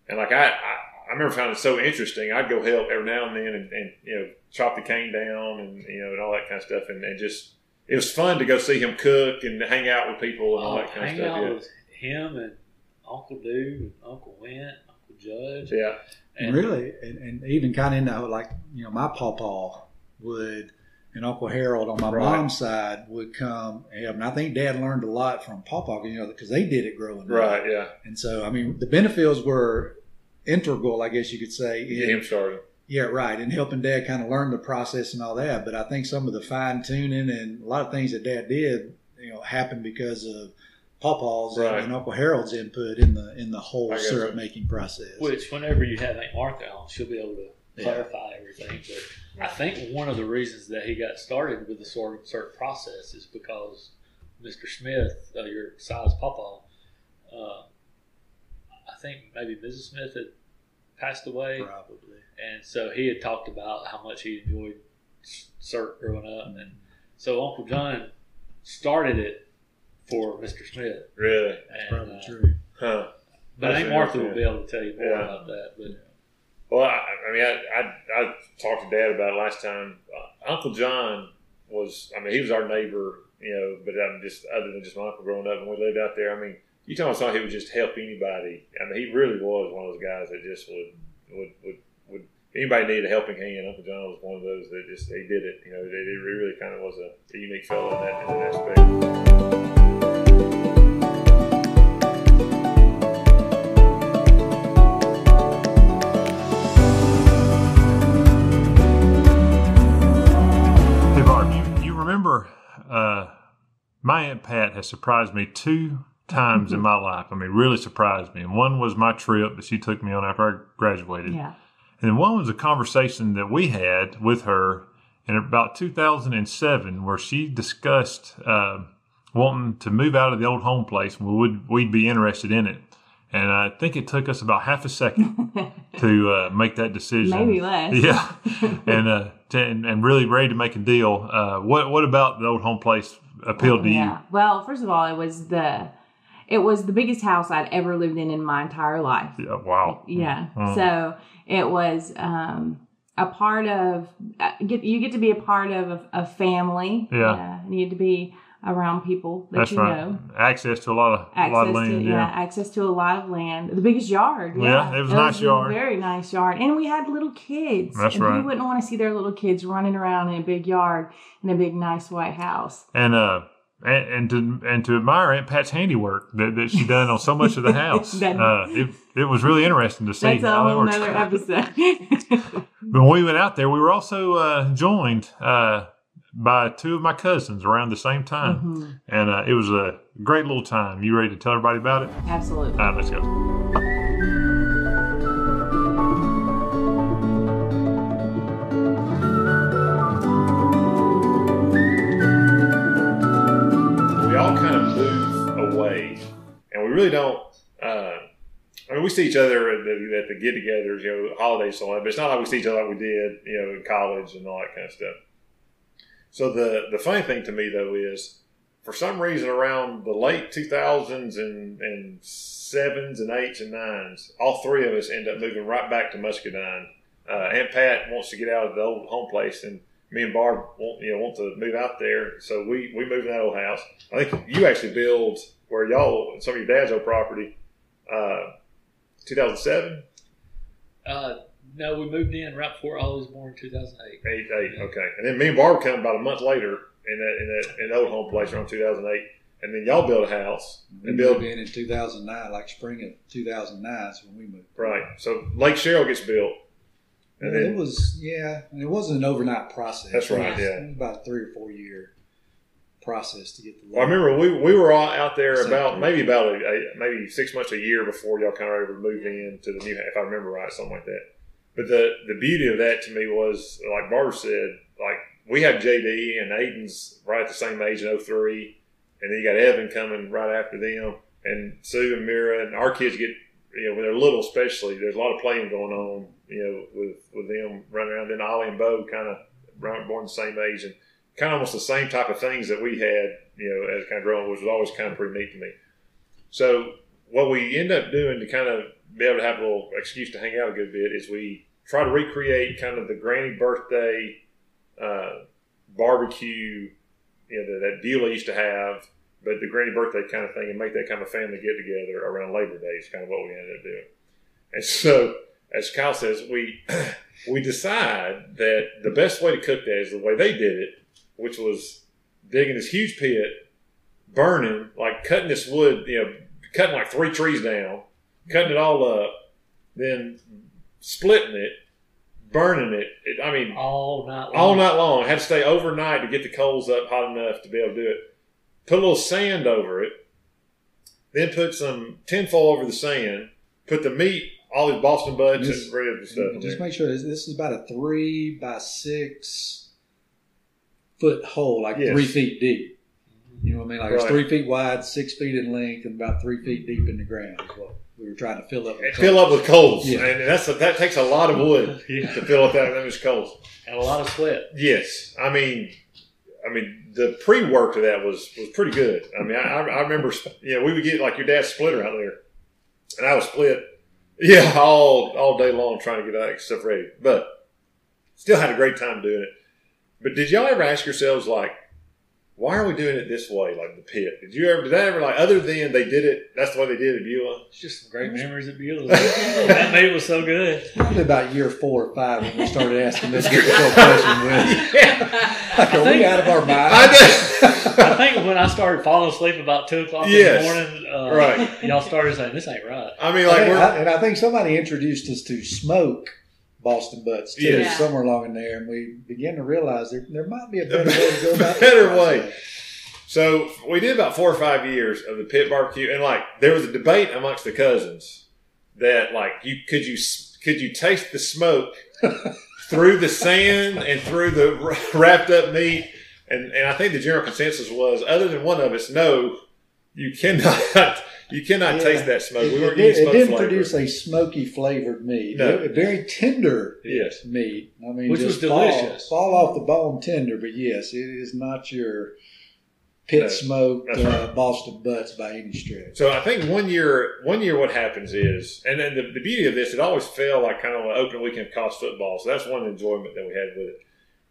and like I, I, I remember finding it so interesting. I'd go help every now and then, and, and you know, chop the cane down, and you know, and all that kind of stuff, and, and just it was fun to go see him cook and hang out with people and all Oh, that kind of stuff. out Yeah. with him and Uncle Dude and Uncle Went, Uncle Judge. Yeah, And really, and, and even kind of in the like you know my pawpaw would and Uncle Harold on my Right. mom's side would come and I think Dad learned a lot from pawpaw, you know, because they did it growing up. right, yeah. And so I mean, the Benefields were integral, I guess you could say. Get in- him started. Yeah, right. And helping dad kind of learn the process and all that. But I think some of the fine tuning and a lot of things that dad did, you know, happened because of Pawpaw's Right. and Uncle Harold's input in the in the whole syrup so. making process. Which, whenever you have Aunt Martha on, she'll be able to Yeah. clarify everything. But I think one of the reasons that he got started with the sorghum cert process is because Mr. Smith, uh, your size papa, uh, I think maybe Mrs. Smith had passed away, Probably. and so he had talked about how much he enjoyed s- syrup growing up, and so Uncle John started it for Mr. Smith. Really? And, Probably uh, true. Huh. But That's think Martha will be able to tell you more Yeah. about that. But Well, I, I mean, I, I, I talked to Dad about it last time. Uh, uncle John was, I mean, he was our neighbor, you know, but I'm just, other than just my uncle growing up and we lived out there, I mean, you tell me somebody who would just help anybody. I mean, he really was one of those guys that just would, would, would, would anybody needed a helping hand. Uncle John was one of those that just, he did it. You know, it, it really kind of was a, a unique fellow in that, in that aspect. My Aunt Pat has surprised me two times in my life. I mean, really surprised me. And one was my trip that she took me on after I graduated. Yeah. And one was a conversation that we had with her in about 2007 where she discussed uh, wanting to move out of the old home place and we would, we'd be interested in it. And I think it took us about half a second to uh, make that decision. Maybe less. Yeah, and uh, to, and, and really ready to make a deal. Uh, what what about the old home place appealed to yeah. Well, first of all, it was the it was the biggest house I'd ever lived in in my entire life. Yeah, wow. Yeah. Mm. So it was um, a part of uh, get you get to be a part of a, a family. Yeah. Uh, you get to be around people that That's you right. know. Access to a lot of a Access lot of to land. yeah. Yeah. access to a lot of land. The biggest yard. Yeah, Yeah, it was a nice yard. very nice yard, and we had little kids. That's and right. Who wouldn't want to see their little kids running around in a big yard in a big nice white house? and uh. And, and to and to admire Aunt Pat's handiwork that, that she done on so much of the house, That- uh, it it was really interesting to see That's a whole works. episode. But when we went out there, we were also uh, joined uh, by two of my cousins around the same time, Mhm. and uh, it was a great little time. You ready to tell everybody about it? Absolutely. All right, let's go. we all kind of move away, and we really don't. Uh, I mean, we see each other at the, at the get-togethers, you know, holidays, so on. But it's not like we see each other like we did, you know, in college and all that kind of stuff. So the the funny thing to me though is, for some reason, around the late two thousands and and sevens and eights and nines, all three of us end up moving right back to Muscadine. Uh, Aunt Pat wants to get out of the old home place, and me and Barb want you know want to move out there, so we we moved in that old house. I think you actually built where y'all some of your dad's old property, uh, 2007, uh, no, we moved in right before I was born in 2008. eight, eight, okay, and then me and Barb came about a month later in that in that in old home place around 2008, and then y'all built a house We and built moved in in 2009, like spring of 2009 is when we moved. right. So Lake Cheryl gets built, And Yeah, then it was, yeah, and it wasn't an overnight process. That's right, It was- yeah. It was about a three or four year process to get the. Well, I remember we, we were all out there Same about thing. maybe about a, a, maybe six months a year before y'all kind of ever moved in to the new if I remember right something like that. But the the beauty of that to me was like Barbara said like we have JD and Aiden's right at the same age in 03 and then you got Evan coming right after them and Sue and Mira and our kids get you know when they're little especially there's a lot of playing going on you know with with them running around then Ollie and Bo kind of born the same age and kind of almost the same type of things that we had, you know, as kind of growing, which was always kind of pretty neat to me. So what we end up doing to kind of be able to have a little excuse to hang out a good bit is we try to recreate kind of the granny birthday uh, barbecue, you know, that, deal I used to have, but the granny birthday kind of thing, and make that kind of family get together around Labor Day is kind of what we ended up doing. And so, as Kyle says, we we decide that the best way to cook that is the way they did it, which was digging this huge pit, burning, like cutting this wood, you know, cutting like three trees down, cutting it all up, then splitting it, burning it. it I mean, all night long. all night long. I had to stay overnight to get the coals up hot enough to be able to do it. Put a little sand over it, then put some tinfoil over the sand. Put the meat, all these Boston butts This- and ribs and stuff. in Just there. make sure this, this is about a three by six foot hole, like Yes. three feet deep. You know what I mean? Like it's three feet wide, six feet in length, and about three feet deep in the ground is what we were trying to fill up. with fill up with coals, Yeah. and that's a, that takes a lot of wood Yeah. to fill up that those coals. and a lot of sweat. Yes, I mean, I mean the pre-work to that was was pretty good. I mean, I, I remember, you know, we would get like your dad's splitter out there, and I would split, yeah, all all day long trying to get that stuff ready. But still had a great time doing it. But did y'all ever ask yourselves like, why are we doing it this way, like the pit? Did you ever? Did that ever like other than they did it? That's the way they did it at Beulah. It's just some great memories at Beulah. that meat was so good. Probably about year four or five when we started asking this difficult question. With, yeah, like, are we think- out of our mind? I did. I think when I started falling asleep about two o'clock Yes. in the morning, uh, Right. y'all started saying this ain't right. I mean, like think- we're I- and I think somebody introduced us to smoke Boston butts too, Yes. somewhere along in there, and we began to realize there, there might be a better way to go about Better way. So we did about four or five years of the pit barbecue, and like there was a debate amongst the cousins that like you could you could you taste the smoke through the sand and through the wrapped up meat, and and I think the general consensus was other than one of us, no, you cannot you cannot Yeah. taste that smoke. It, we weren't using it smoke didn't flavor. produce a smoky flavored meat. No. It- very tender Yes. meat. I mean, Which was fall- delicious. Fall, off the bone tender, but yes, it is not your pit No, smoked uh, right. Boston butts by any stretch. So I think one year, one year, what happens is, and then the, the beauty of this, it always felt like kind of an open weekend of college football. So that's one enjoyment that we had with it.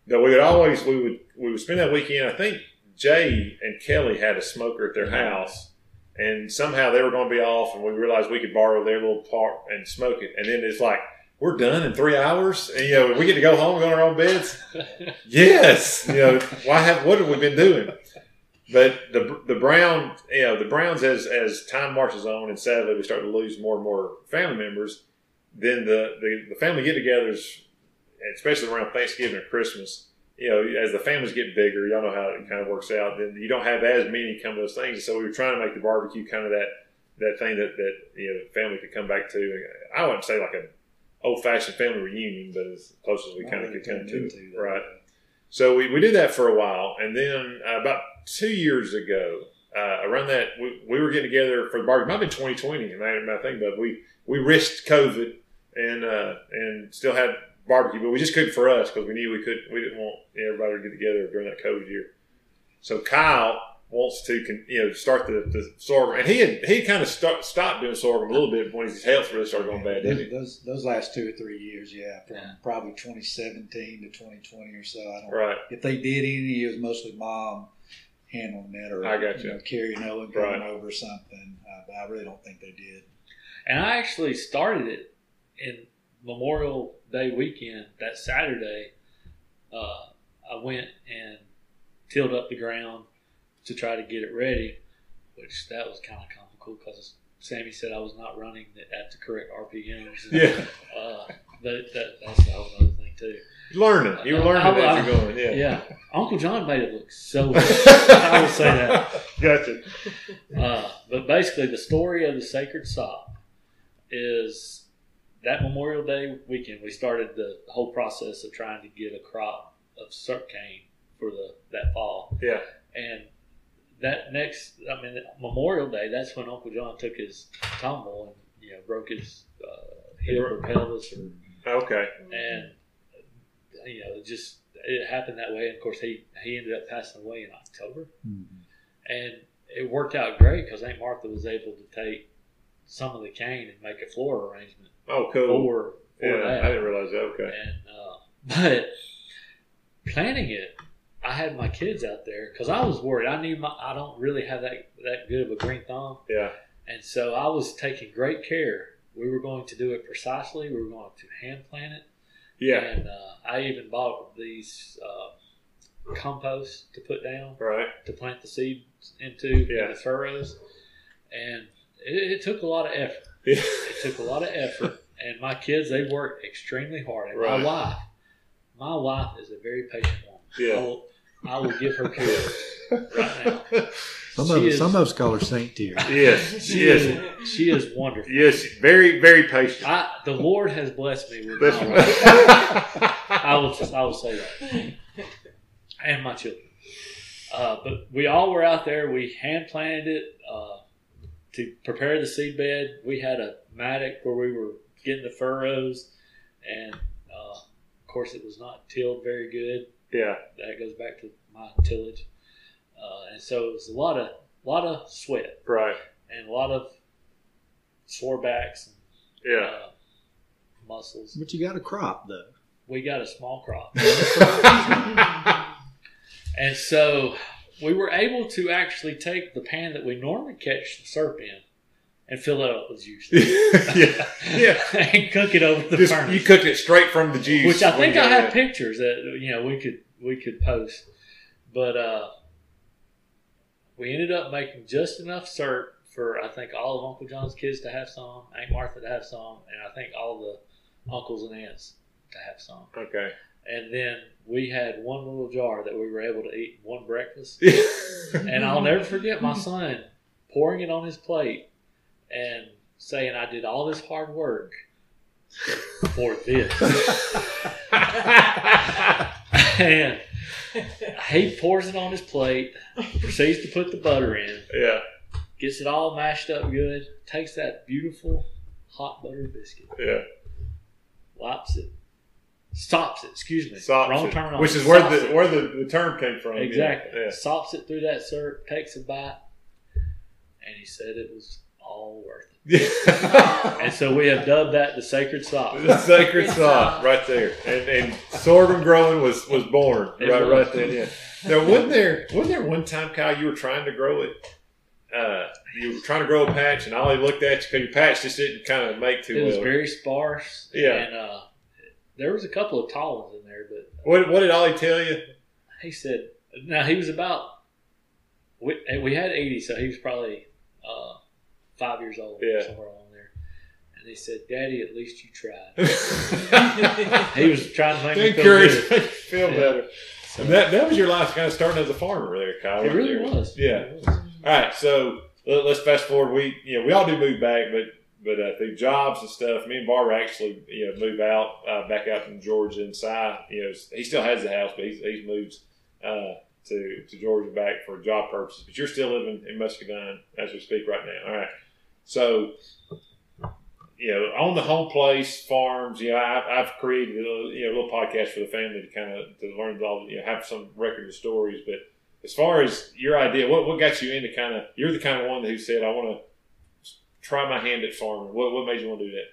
That we would always we would we would spend that weekend. I think Jay and Kelly had a smoker at their uh-huh. house, and somehow they were going to be off, and we realized we could borrow their little part and smoke it. And then it's like we're done in three hours, and you know we get to go home, go in our own beds. Yes, you know why have what have we been doing? But the the Brown, you know, the Browns as as time marches on, and sadly we start to lose more and more family members. Then the the, the family get-togethers, especially around Thanksgiving or Christmas, you know, as the families get bigger, y'all know how it kind of works out. Then you don't have as many come to those things. So we were trying to make the barbecue kind of that that thing that that you know family could come back to. I wouldn't say like an old fashioned family reunion, but as close as we kind of could come to it, that. right? So we, we did that for a while, and then uh, about two years ago, uh, around that, we, we were getting together for the barbecue. Might have been 2020, and I, I think, but we we risked COVID and uh, and still had barbecue, but we just couldn't for us because we knew we could we didn't want everybody to get together during that COVID year. So Kyle wants to con- you know start the, the sorghum, and he had he kind of start, stopped doing sorghum a little bit when his health really started going bad, didn't he? Those, those those last two or three years, yeah, from Yeah. probably 2017 to 2020 or so. I don't. Right. If they did any, it was mostly mom handling that, or I got you. know, Carrie and Owen coming Right. over or something. Uh, but I really don't think they did. And I actually started it in Memorial Day weekend, that Saturday. Uh, I went and tilled up the ground to try to get it ready, which that was kind of comical because Sammy said I was not running it at the correct RPMs. And, Yeah. Uh, But that, that's a whole other thing too. Learning. You were learning I- as you're going. Yeah. Yeah, Uncle John made it look so. I will say that. Gotcha. Uh, but basically, the story of the sacred sop is that Memorial Day weekend. We started the whole process of trying to get a crop of syrup cane for the that fall. Yeah. And that next, I mean, Memorial Day. That's when Uncle John took his tumble and you know broke his uh, hip or pelvis, or, Okay. and you know it just it happened that way. And of course, he he ended up passing away in October and it worked out great because Aunt Martha was able to take some of the cane and make a floral arrangement Oh, cool. for for yeah, that. I didn't realize that. Okay. And uh, but planning it, I had my kids out there because I was worried. I knew my I don't really have that that good of a green thumb, Yeah. and so I was taking great care. We were going to do it precisely. We were going to hand plant it. Yeah. And uh, I even bought these uh, compost to put down Right. to plant the seeds into Yeah. the furrows, and it, it took a lot of effort. Yeah. It took a lot of effort, and my kids they worked extremely hard. And Right. my wife, my wife is a very patient woman. I Yeah. will, I will give her kudos right now. Some She of is- some of us call her Saint Tier. Yes. She Yes. is she is wonderful. Yes. Very, very patient. I, the Lord has blessed me with That's my wife. I will just, I will say that, and my children. Uh, but we all were out there. We hand planted it uh, to prepare the seed bed. We had a mattock where we were getting the furrows, and uh, of course, it was not tilled very good. yeah. That goes back to my tillage, uh, and so it was a lot of lot of sweat Right. and a lot of sore backs and Yeah. uh, muscles. But you got a crop though. We got a small crop. And so we were able to actually take the pan that we normally catch the syrup in and fill it up with juice. yeah. Yeah. and cook it over the Just, furnace. you cooked it straight from the juice. which I think I have it. pictures that you know we could we could post. But uh we ended up making just enough syrup for I think all of Uncle John's kids to have some, Aunt Martha to have some, and I think all the uncles and aunts to have some. Okay. And then we had one little jar that we were able to eat one breakfast. And I'll never forget my son pouring it on his plate and saying, I did all this hard work for this. and he pours it on his plate, proceeds to put the butter in, yeah. gets it all mashed up good, takes that beautiful hot butter biscuit, Yeah. wipes it, stops it, excuse me, Sops wrong it. terminology. Which is where Sops the it. where the, the term came from. Exactly. Yeah. Sops it through that syrup, takes a bite, and he said it was all worth it. And so we have dubbed that the sacred sop. the sacred sop right there, and and sorghum growing was was born It right was. right then. Yeah. Now, wasn't there wasn't there one time, Kyle, you were trying to grow it? Uh, you were trying to grow a patch, and Ollie looked at you because your patch just didn't kind of make too It was very sparse. Yeah. And uh, there was a couple of tall ones in there, but what what did Ollie tell you? he said, now he was about, we, we had 80, so he was probably uh, five years old, Yeah. somewhere along there. And he said, Daddy, at least you tried. He was trying to make me feel Encourage, good. make you feel Yeah. better. And that that was your life, kind of starting as a farmer there, Kyle. It right really there. was. Yeah. It was. All right, so let, us fast forward. We you know we all do move back, but but uh, through jobs and stuff, me and Barbara actually you know move out uh, back out from Georgia and Sy. You know he still has the house, but he's, he's moved uh, to to Georgia back for job purposes. But you're still living in Muscadine as we speak right now. All right, so. You know, on the home place farms, you know, I, I've created a little, you know, a little podcast for the family to kind of to learn all, you know, have some record of stories. But as far as your idea, what, what got you into kind of, you're the kind of one who said, I want to try my hand at farming. What, what made you want to do that?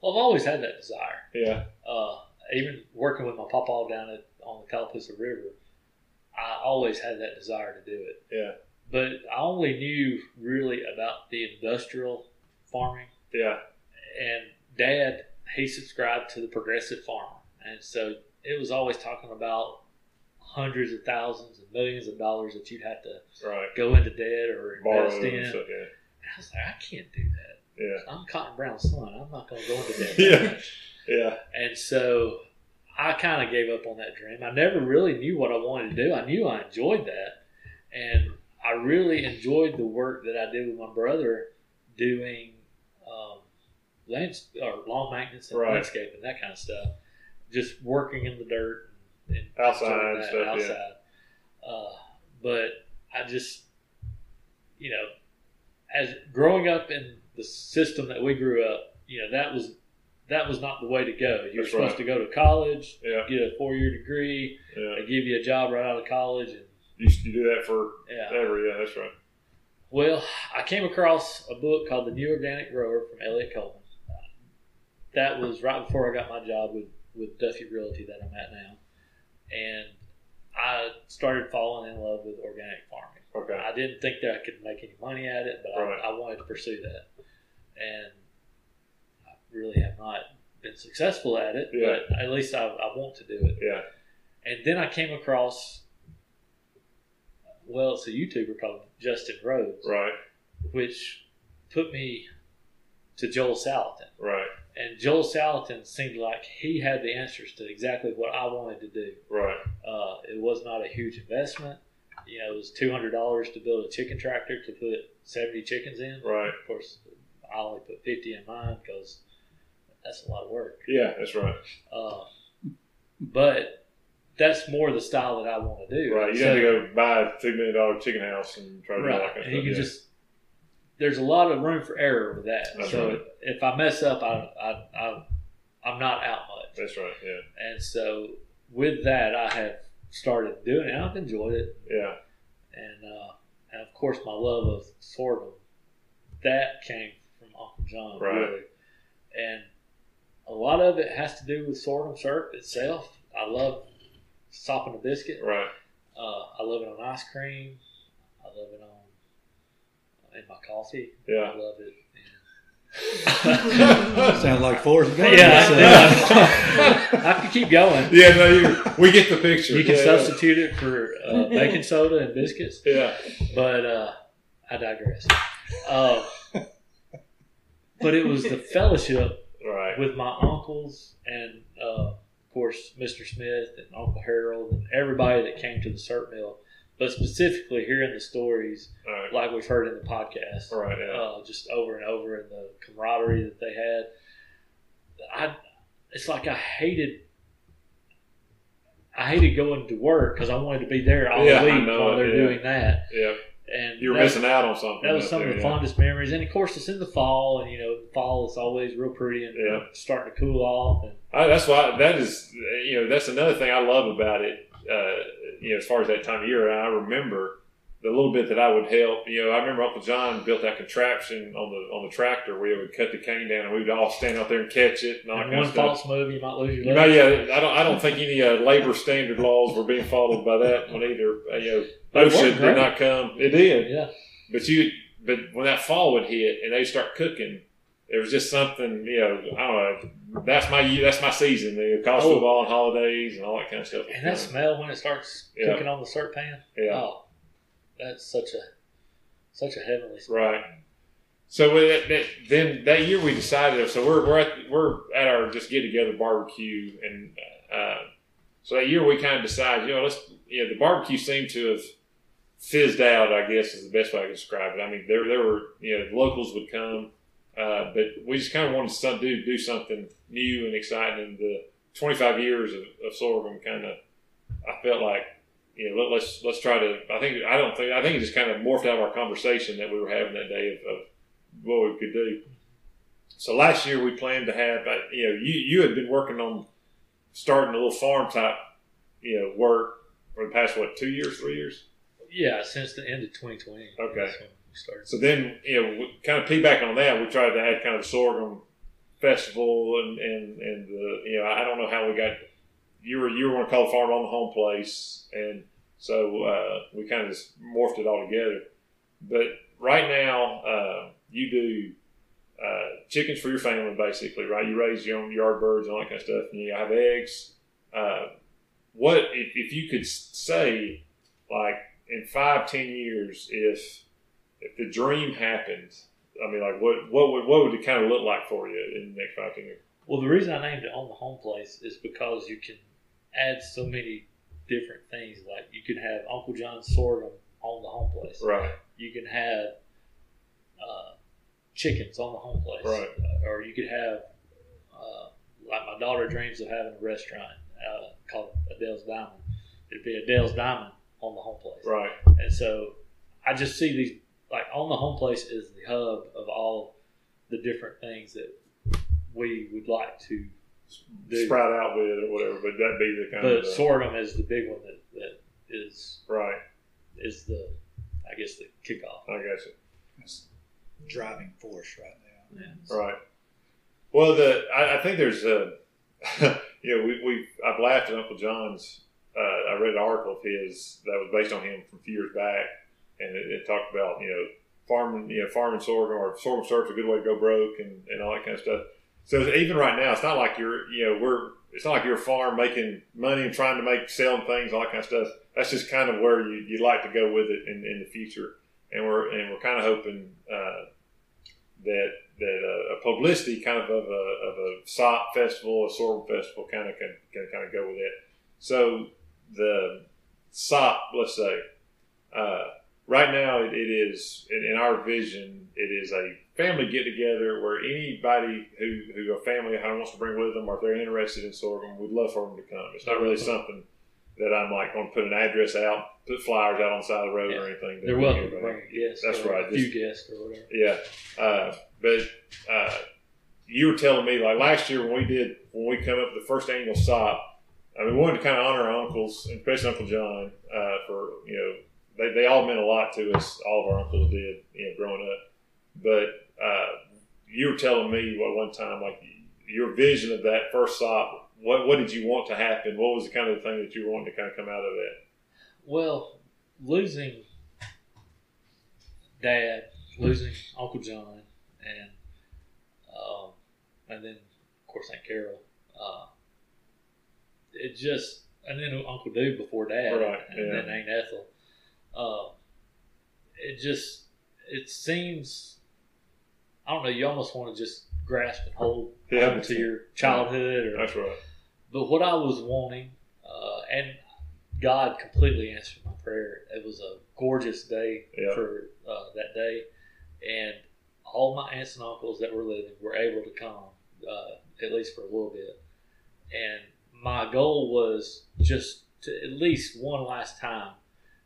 Well, I've always had that desire. Yeah. Uh, even working with my papa down at, on the Tallapoosa River, I always had that desire to do it. Yeah. But I only knew really about the industrial farming. Yeah. And Dad, he subscribed to the Progressive Farmer, and so it was always talking about hundreds of thousands and millions of dollars that you'd have to Right. go into debt or Borrow invest in. and stuff. I was like, I can't do that. Yeah. I'm Cotton Brown's son. I'm not going to go into that. Yeah. Yeah. And so I kind of gave up on that dream. I never really knew what I wanted to do. I knew I enjoyed that. And I really enjoyed the work that I did with my brother doing um, lands or lawn maintenance and Right. landscaping, that kind of stuff. Just working in the dirt and, and Outside enjoying and that stuff, yeah. outside. Uh, but I just, you know, as growing up in the system that we grew up, you know, that was that was not the way to go. You were supposed right. to go to college, Yeah. get a four year degree, Yeah. they give you a job right out of college, and You, you do that for yeah. ever. Yeah, that's right. Well, I came across a book called The New Organic Grower from Eliot Coleman. That was right before I got my job with, with Duffy Realty that I'm at now. And I started falling in love with organic farming. Okay. I didn't think that I could make any money at it, but Right. I, I wanted to pursue that. And I really have not been successful at it, Yeah. but at least I, I want to do it. Yeah. And then I came across, well, it's a YouTuber called Justin Rhodes Right. which put me to Joel Salatin. Right. And Joel Salatin seemed like he had the answers to exactly what I wanted to do. Right. Uh, it was not a huge investment. You know, it was two hundred dollars to build a chicken tractor to put seventy chickens in. Right. Of course, I only put fifty in mine because that's a lot of work. Yeah, that's right. Uh, but that's more the style that I want to do. Right. You So- have to go buy a two million dollar chicken house and try to do that right. kind of And you can yeah. just there's a lot of room for error with that. That's so right. if I mess up, I, I, I I'm not out much. That's right. Yeah. And so with that, I have started doing it. I've enjoyed it, Yeah. and uh, and of course my love of sorghum that came from Uncle John, Right. really. And a lot of it has to do with sorghum syrup itself. I love sopping a biscuit. Right. Uh, I love it on ice cream. I love it on in my coffee. Yeah. I love it. Sounds like Forrest Gump. yeah, So- yeah. I could keep going. Yeah. No, you, we get the picture. You can yeah, substitute it for uh, baking soda and biscuits, Yeah. but uh, I digress. Uh, but it was the fellowship. Right. with my uncles and, uh, of course, Mr. Smith and Uncle Harold and everybody that came to the syrup mill, but specifically hearing the stories right. like we've heard in the podcast. Right. Yeah. uh, just over and over, and the camaraderie that they had. I, it's like I hated, I hated going to work because I wanted to be there all Yeah, week while they're yeah. doing that, yeah. and you're missing out on something. that was some there, of the fondest memories. And of course, it's in the fall, and you know, fall is always real pretty and Yeah. starting to cool off. And I, that's why that is you know that's another thing I love about it. Uh, you know, as far as that time of year, I remember the little bit that I would help. You know, I remember Uncle John built that contraption on the on the tractor where he would cut the cane down, and we would all stand out there and catch it and and one false move, you might lose your You know, yeah, I don't. I don't think any uh, labor standard laws were being followed by that one either. Uh, you know, OSHA did not come. It did, Yeah, but you. But when that fall would hit and they start cooking, there was just something. You know, I don't know. That's my. That's my season. The college Oh. football and holidays and all that kind of stuff. and that smell when it starts Yeah. cooking on the syrup pan. Yeah. Oh, that's such a such a heavenly smell. Right. So with that, that, then that year we decided. So we're we're at we're at our just get together barbecue, and uh, so that year we kind of decided, you know, let's you know the barbecue seemed to have fizzed out. I guess is the best way I can describe it. I mean, there there were you know locals would come, uh, but we just kind of wanted to do do something new and exciting. And the 25 years of, of sorghum kind of, I felt like you know, let, let's let's try to. I think I don't think I think it just kind of morphed out of our conversation that we were having that day of, of what we could do. So last year we planned to have, you know, you you had been working on starting a little farm type, you know, work for the past what two years, three years. Yeah, since the end of 2020. Okay. Started. So then, you know, kind of piggybacking on that, we tried to add kind of the sorghum festival and and and the, you know, I don't know how we got. You were you were going to call the farm on the home place, and so uh, we kind of just morphed it all together. But right now, uh, you do uh, chickens for your family, basically, right? You raise your own yard birds and all that kind of stuff, and you have eggs. Uh, what if, if you could say, like in five, ten years, if if the dream happened, I mean, like what what would what would it kind of look like for you in the next five ten years? Well, the reason I named it on the home place is because you can add so many different things. Like you could have Uncle John's sorghum on the home place. Right. You can have uh, chickens on the home place. Right. Uh, or you could have, uh, like my daughter dreams of having a restaurant uh, called Adele's Diamond. It'd be Adele's Diamond on the home place. Right. And so I just see these like on the home place is the hub of all the different things that we would like to do. Sprout out with or whatever, but that'd be the kind But of the, sorghum is the big one that, that is right. is the I guess the kickoff. I got you. That's driving force right now. Yeah. Right. Well, the I, I think there's a you know we we I've laughed at Uncle John's. Uh, I read an article of his that was based on him from a few years back, and it, it talked about you know farming you know farming sorghum or sorghum syrups a good way to go broke and, and all that kind of stuff. So even right now, it's not like you're you know we're it's not like you're a farm making money and trying to make selling things all that kind of stuff. That's just kind of where you you'd like to go with it in, in the future, and we're and we're kind of hoping. Uh, that that uh, a publicity kind of of a, of a SOP festival, a sorghum festival, kind of can, can kind of go with it. So the SOP, let's say, uh, right now it, it is in, our vision, it is a family get together where anybody who who a family wants to bring with them, or if they're interested in sorghum, we'd love for them to come. It's not really something that I'm like going to put an address out, put flyers out on the side of the road or anything. They're welcome to anybody. bring a guest. That's right. A few guests or whatever. Yeah, uh, but uh, you were telling me like last year when we did when we come up with the first annual SOP. I mean, we wanted to kind of honor our uncles, and especially Uncle John, uh, for you know they, they all meant a lot to us. All of our uncles did, you know, growing up. But uh, you were telling me what one time like your vision of that first stop. What what did you want to happen? What was the kind of thing that you were wanting to kind of come out of that? Well, losing Dad, losing Uncle John, and um, and then of course Aunt Carol. Uh, it just and then Uncle Dude before Dad, Right, and yeah. then Aunt Ethel. Uh, it just it seems I don't know. You almost want to just grasp and hold Yeah. on to your childhood or That's right. but what I was wanting, uh, and God completely answered my prayer. It was a gorgeous day Yeah. for uh, that day, and all my aunts and uncles that were living were able to come, uh, at least for a little bit. And my goal was just to at least one last time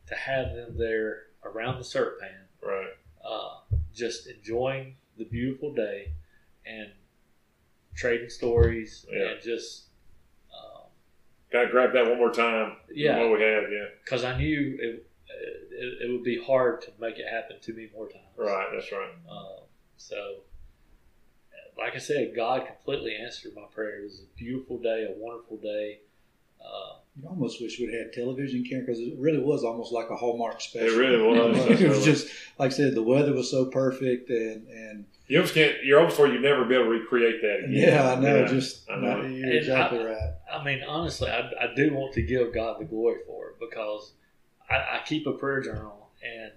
to have them there around the syrup pan, Right. uh, just enjoying the beautiful day and trading stories Yeah. and just. Um, of grab that one more time. Yeah. What we have, yeah. because I knew it, it, it would be hard to make it happen to me more times. Right. That's right. Uh, so, like I said, God completely answered my prayer. It was a beautiful day, a wonderful day. Uh, You almost wish we'd had television camera because it really was almost like a Hallmark special. It really was. it was just like I said, the weather was so perfect, and and You almost can't. You're almost where you'd never be able to recreate that again. yeah, I know. Yeah, just I know. you're And exactly I- right. I mean, honestly, I, I do want to give God the glory for it because I, I keep a prayer journal and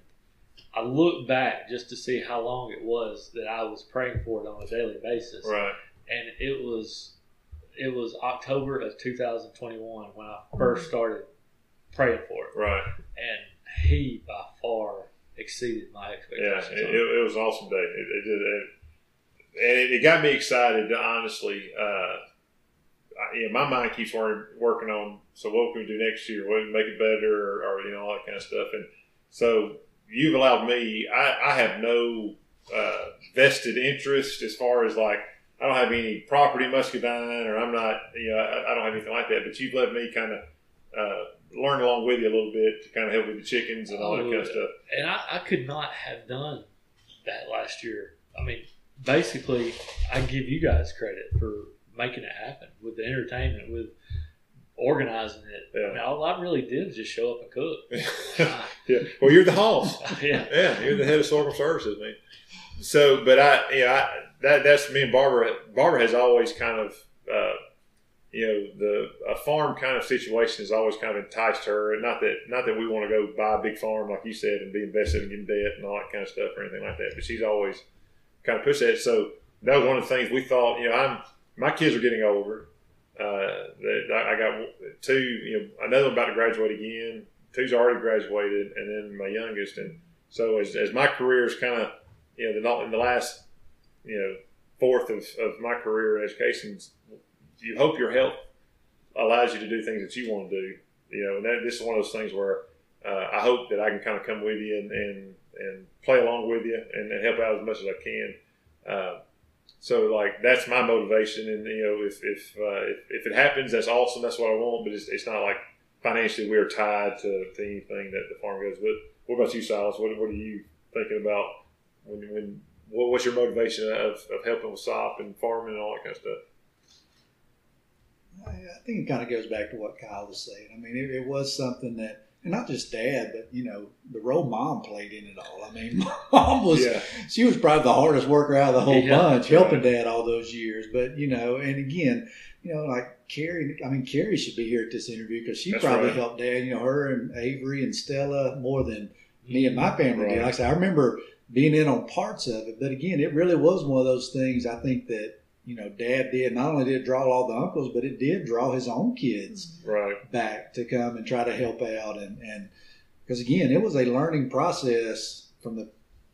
I look back just to see how long it was that I was praying for it on a daily basis. right. and it was it was October of 2021 when I first started praying for it, Right. and he by far exceeded my Yeah. expectations. It, it, it was an awesome day. It, it, and it, got me excited. to Honestly, uh, I, yeah, my mind keeps wor- working on. So what can we do next year? What can make it better, or, or you know all that kind of stuff. And so you've allowed me. I, I have no uh, vested interest as far as like I don't have any property in Muscadine, or I'm not. You know, I, I don't have anything like that. But you've let me kind of. Uh, learn along with you a little bit to kind of help with the chickens and all that kind of stuff. and I, I could not have done that last year. I mean, basically, I give you guys credit for making it happen with the entertainment, with organizing it. Yeah. All I really did was just show up and cook. yeah. Well, you're the hoss. yeah. Yeah, you're the head of sorghum services, man. So, but I, you know, I, that that's me and Barbara. Barbara has always kind of, uh, you know, the a farm kind of situation has always kind of enticed her. And not that not that we want to go buy a big farm like you said and be invested and get in debt and all that kind of stuff or anything like that. But she's always kind of pushed that. So that was one of the things we thought. You know, I'm my kids are getting older. Uh, I got two. You know, another one about to graduate again. Two's already graduated, and then my youngest. And so as, as my career is kind of you know the not in the last you know fourth of, of my career in education, you hope your health allows you to do things that you want to do. You know, and that, this is one of those things where uh, I hope that I can kind of come with you and, and, and play along with you and, and help out as much as I can. Uh, so like that's my motivation, and you know if if, uh, if if it happens, that's awesome. That's what I want. But it's, it's not like financially we are tied to, to anything that the farm goes. But what about you, Silas? What what are you thinking about when when what, what's your motivation of, of helping with SOP and farming and all that kind of stuff? I I think it kind of goes back to what Kyle was saying. I mean, it, it was something that, and not just dad, but you know, the role mom played in it all. I mean, mom was Yeah, she was probably the hardest worker out of the whole Yeah. bunch, helping dad all those years. But you know, and again, you know, like Carrie, I mean, Carrie should be here at this interview because she That's probably right. helped dad. You know, her and Avery and Stella more than me and my mm-hmm. family did. Like I said, I remember being in on parts of it, but again, it really was one of those things. I think that you know, Dad did not only did it draw all the uncles, but it did draw his own kids right. back to come and try to help out, and and because again, it was a learning process from the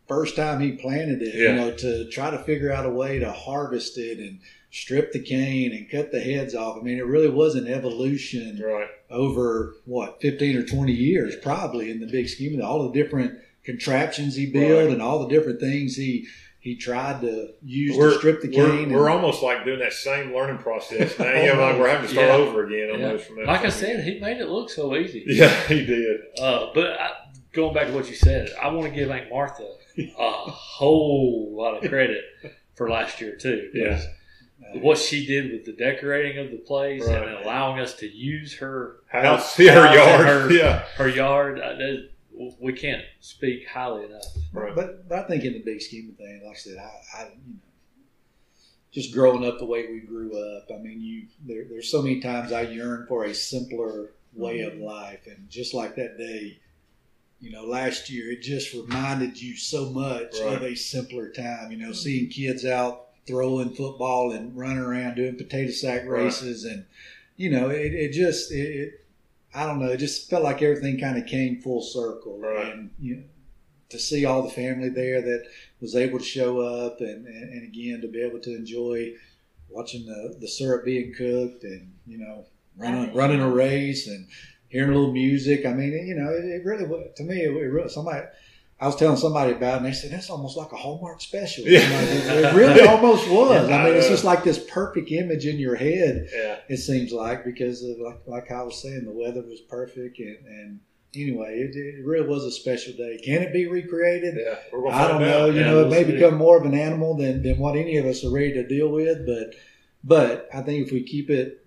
first time he planted it, Yeah. you know, to try to figure out a way to harvest it and strip the cane and cut the heads off. I mean, it really was an evolution Right. over what 15 or 20 years probably in the big scheme of all the different contraptions he built Right. and all the different things he he tried to use We're, to strip the we're, we're almost like doing that same learning process now. You like we're having to start Yeah. over again Yeah. almost from that. Like I point. said, he made it look so easy. yeah, he did. Uh, but I, going back to what you said, I want to give Aunt Martha a whole lot of credit for last year too. because What she did with the decorating of the place Right. and allowing us to use her House, yeah, her yard, her- yeah, her yard, uh, that- we can't speak highly enough. right. But, but I think in the big scheme of things, like I said, I, I you know, just growing up the way we grew up. I mean, you there, there's so many times I yearn for a simpler way of mm-hmm. life, and just like that day, you know, last year, it just reminded you so much of a simpler time. You know, mm-hmm. seeing kids out throwing football and running around doing potato sack Right. races, and you know, it, it just it, it. I don't know. It just felt like everything kind of came full circle, Right. and you know, to see all the family there that was able to show up and, and, and again to be able to enjoy watching the, the syrup being cooked and you know running running a race and hearing a little music. I mean, you know, it, it really wa- to me it, really somebody. I was telling somebody about it, and they said that's almost like a Hallmark special. Yeah. it, really almost was. I mean, it's just like this perfect image in your head. Yeah, It seems like because of like like I was saying, the weather was perfect, and, and anyway, it, it really was a special day. Can it be recreated? yeah. I don't know. out. You know, it may become more of an animal than, than what any of us are ready to deal with. But but I think if we keep it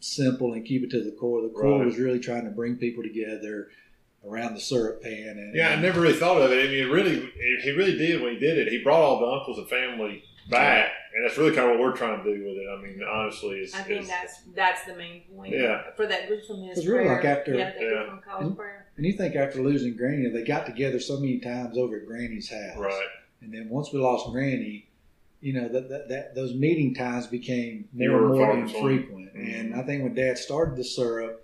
simple and keep it to the core, the core Right. was really trying to bring people together around the syrup pan. And, Yeah, I never really thought of it. I mean, it really, it, he really did when he did it. He brought all the uncles and family back, and that's really kind of what we're trying to do with it. I mean, honestly, it's, I think is- that's that's the main point. Yeah. For that group from his It's really prayer. like after- yeah, that Yeah. group from college prayer. And you think after losing Granny, they got together so many times over at Granny's house. right. And then once we lost Granny, you know that that, that those meeting times became They more and were more far and between. infrequent. Mhm. And I think when Dad started the syrup,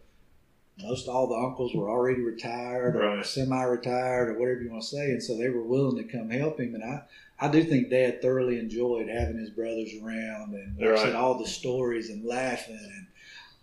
most all the uncles were already retired or Right. semi-retired or whatever you want to say, and so they were willing to come help him. And I, I do think Dad thoroughly enjoyed having his brothers around and like Right. all the stories and laughing and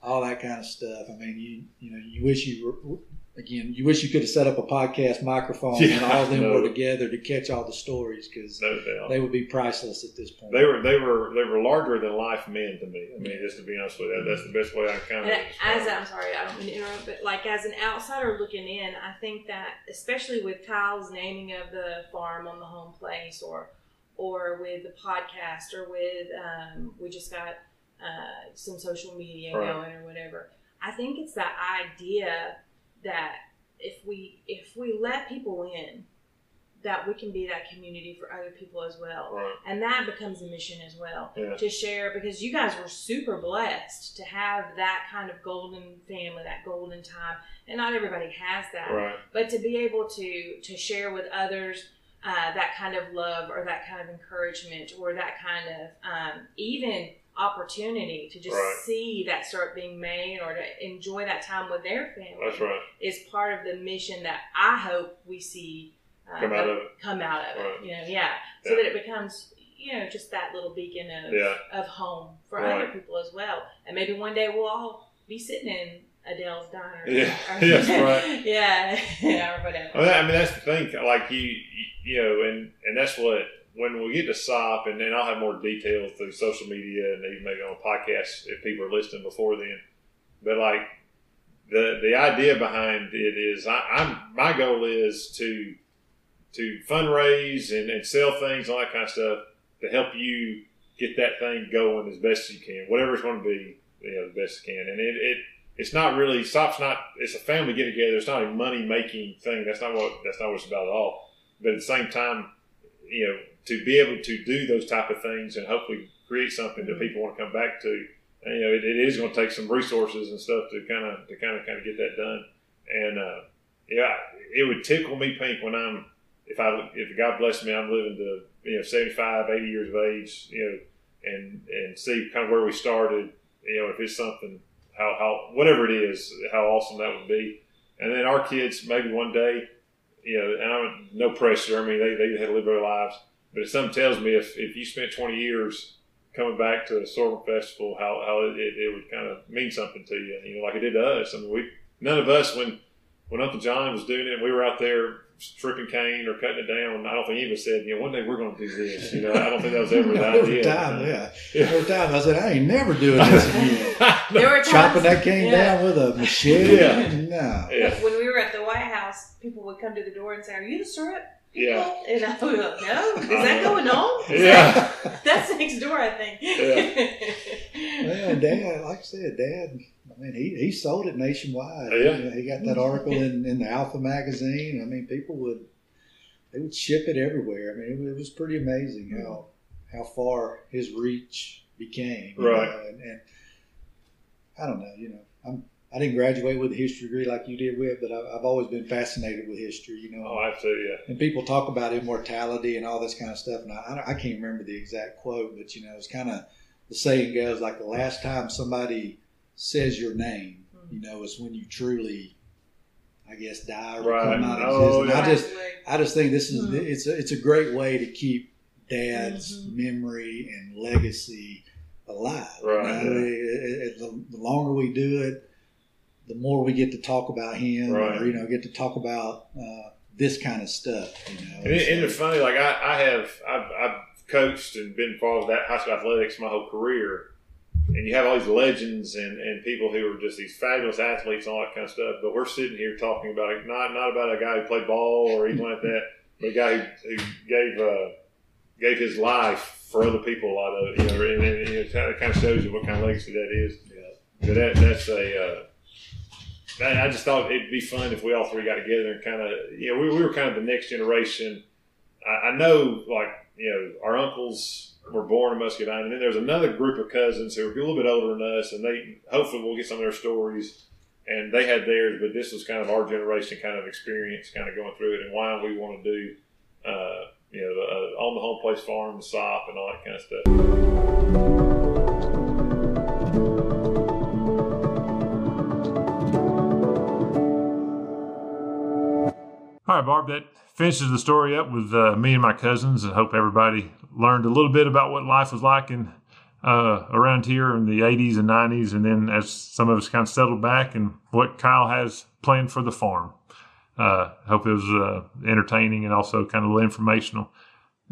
all that kind of stuff. I mean, you you know, you wish you were. Again, you wish you could have set up a podcast microphone and all of them no. were together to catch all the stories because No they would be priceless at this point. They were they were they were larger than life men to me. I mean, just to be honest with you, that's the best way I kind of. And as I'm sorry, I don't mean to interrupt, but like as an outsider looking in, I think that especially with Kyle's naming of the farm on the home place, or or with the podcast, or with um, we just got uh, some social media Right. going or whatever. I think it's that idea that if we if we let people in, that we can be that community for other people as well right. and that becomes a mission as well Yeah. to share because you guys were super blessed to have that kind of golden family that golden time and not everybody has that Right. but to be able to to share with others uh, that kind of love or that kind of encouragement or that kind of um, even opportunity to just Right. see that start being made or to enjoy that time with their family That's right. is part of the mission that I hope we see uh, Come out of it. come out of Right. it. You know, yeah, so that it becomes you know just that little beacon of Yeah. of home for Right. other people as well, and maybe one day we'll all be sitting in Adele's diner. Yeah. Yes, right. yeah, yeah, or whatever. I mean, that's the thing. Like you, you, you know, and and that's what when we get to SOP, and then I'll have more details through social media and even maybe on a podcast if people are listening before then. But like the the idea behind it is, I, I'm my goal is to to fundraise and, and sell things, all that kind of stuff, to help you get that thing going as best as you can, whatever it's going to be, you know, the best you can. And it, it it's not really SOP's not it's a family get together. It's not a money making thing. That's not what that's not what it's about at all. But at the same time, you know, to be able to do those type of things and hopefully create something that people want to come back to, and, you know, it, it is going to take some resources and stuff to kind of to kind of kind of get that done. And uh, yeah, it would tickle me pink when I'm if I if God bless me, I'm living to you know 75, 80 years of age, you know, and and see kind of where we started. You know, if it's something how how whatever it is, how awesome that would be. And then our kids maybe one day, you know, and I'm no pressure. I mean, they they had to live their lives, but if something tells me if if you spent 20 years coming back to a sorghum festival, how how it, it would kind of mean something to you, you know, like it did to us. I mean, we none of us when when Uncle John was doing it, we were out there stripping cane or cutting it down. I don't think he even said, you know, one day we're going to do this. You know, I don't think that was ever the Every idea. time, yeah. Yeah. Every time I said, I ain't never doing this again. There were times, Chopping that cane yeah. down with a machete? Yeah. No. yeah, When we were at the White House, people would come to the door and say, "Are you the syrup?" Yeah. And I would go, "No, is that uh-huh. going on?" yeah. That's next door, I think. Well, Dad, like I said, Dad, I mean, he, he sold it nationwide. Yeah. You know, he got that article in, in the Alfa magazine. I mean, people would they would ship it everywhere. I mean, it, it was pretty amazing how mm-hmm. how far his reach became. you Right. know, and, and I don't know, you know, I'm I didn't graduate with a history degree like you did with, but I, I've always been fascinated with history. You know, Oh, absolutely. Yeah. and people talk about immortality and all this kind of stuff, and I, I can't remember the exact quote, but you know, it's kind of the saying goes like the last time somebody says your name, you know, is when you truly, I guess, die or Right. come out of Oh, existence. I just, I just think this is Hmm. it's a, it's a great way to keep Dad's Mhm. memory and legacy alive. Right, You know, it- it- it- the, the longer we do it, the more we get to talk about him, Right. or you know, get to talk about uh, this kind of stuff. You know, And, it, and it's funny, like I, I have, I've, I've coached and been involved with that high school athletics my whole career. And you have all these legends and, and people who are just these fabulous athletes and all that kind of stuff. But we're sitting here talking about it, not not about a guy who played ball or anything like that, but a guy who, who gave uh, gave his life for other people. A lot of it, you know, and, and it kind of, shows you what kind of legacy that is. Yeah. But that that's a uh, I just thought it'd be fun if we all three got together and kind of, you know, we, we were kind of the next generation. I, I know, like, you know, our uncles were born in Muscadine, and then there's another group of cousins who are a little bit older than us, and they hopefully we'll get some of their stories. And they had theirs, but this was kind of our generation kind of experience, kind of going through it, and why we want to do, uh, you know, uh, on the home place farm, SOP, and all that kind of stuff. All right, Barb, that finishes the story up with uh, me and my cousins. I hope everybody learned a little bit about what life was like in uh, around here in the 80s and 90s, and then as some of us kind of settled back and what Kyle has planned for the farm. Uh, hope it was uh, entertaining and also kind of informational.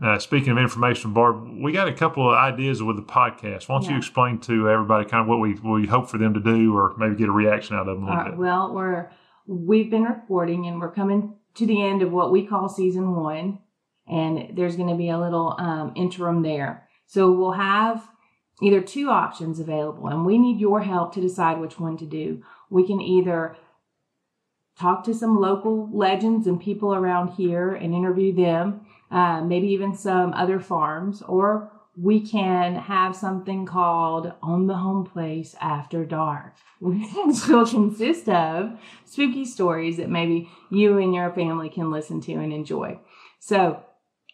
Uh, speaking of information, Barb, we got a couple of ideas with the podcast. Why don't you explain to everybody kind of what we what we hope for them to do, or maybe get a reaction out of them a little right, bit? well, we're we've been recording and we're coming to the end of what we call season one, and there's going to be a little um, interim there. So we'll have either two options available, and we need your help to decide which one to do. We can either talk to some local legends and people around here and interview them, uh, maybe even some other farms, or we can have something called On the Home Place After Dark, which will consist of spooky stories that maybe you and your family can listen to and enjoy. So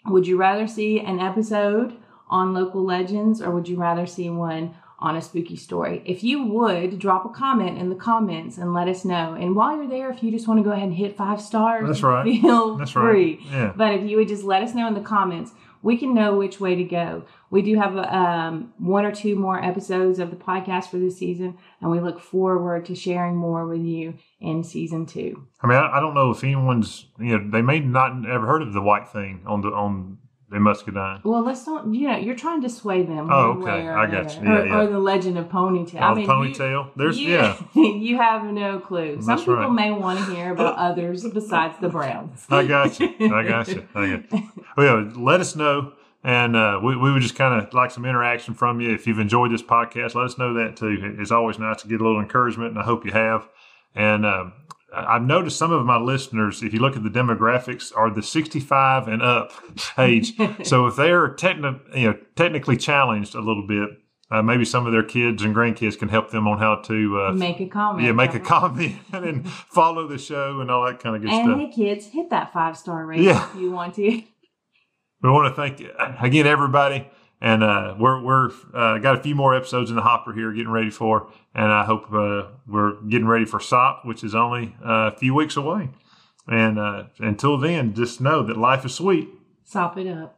Would you rather see an episode on local legends or would you rather see one on a spooky story? If you would, drop a comment in the comments and let us know. And while you're there, if you just want to go ahead and hit five stars, That's right. feel That's free. right. Yeah. But if you would just let us know in the comments, we can know which way to go. We do have um, one or two more episodes of the podcast for this season, and we look forward to sharing more with you in season two. I mean, I, I don't know if anyone's, you know, they may not ever heard of the white thing on the on in Muscadine. Well, let's don't. You know, you're trying to sway them. Oh, okay. or I got you. Yeah, or, yeah. or the legend of ponytail. Oh, I the mean, you- ponytail. There's you, yeah. you have no clue. Some That's people right. may want to hear about others besides the Browns. I got you. I got you. I got you. Well, yeah, let us know. And uh, we, we would just kind of like some interaction from you. If you've enjoyed this podcast, let us know that too. It's always nice to get a little encouragement, and I hope you have. And um, I- I've noticed some of my listeners, if you look at the demographics, are the 65 and up age. so if they're techni- you know, technically challenged a little bit, uh, maybe some of their kids and grandkids can help them on how to uh, Make a comment. yeah, make a comment and follow the show and all that kind of good And stuff. hey, kids, hit that five star rating Yeah. if you want to. We want to thank again everybody, and uh, we're we're uh, got a few more episodes in the hopper here, getting ready for, and I hope uh, we're getting ready for SOP, which is only uh, a few weeks away. And uh, until then, just know that life is sweet. Sop it up.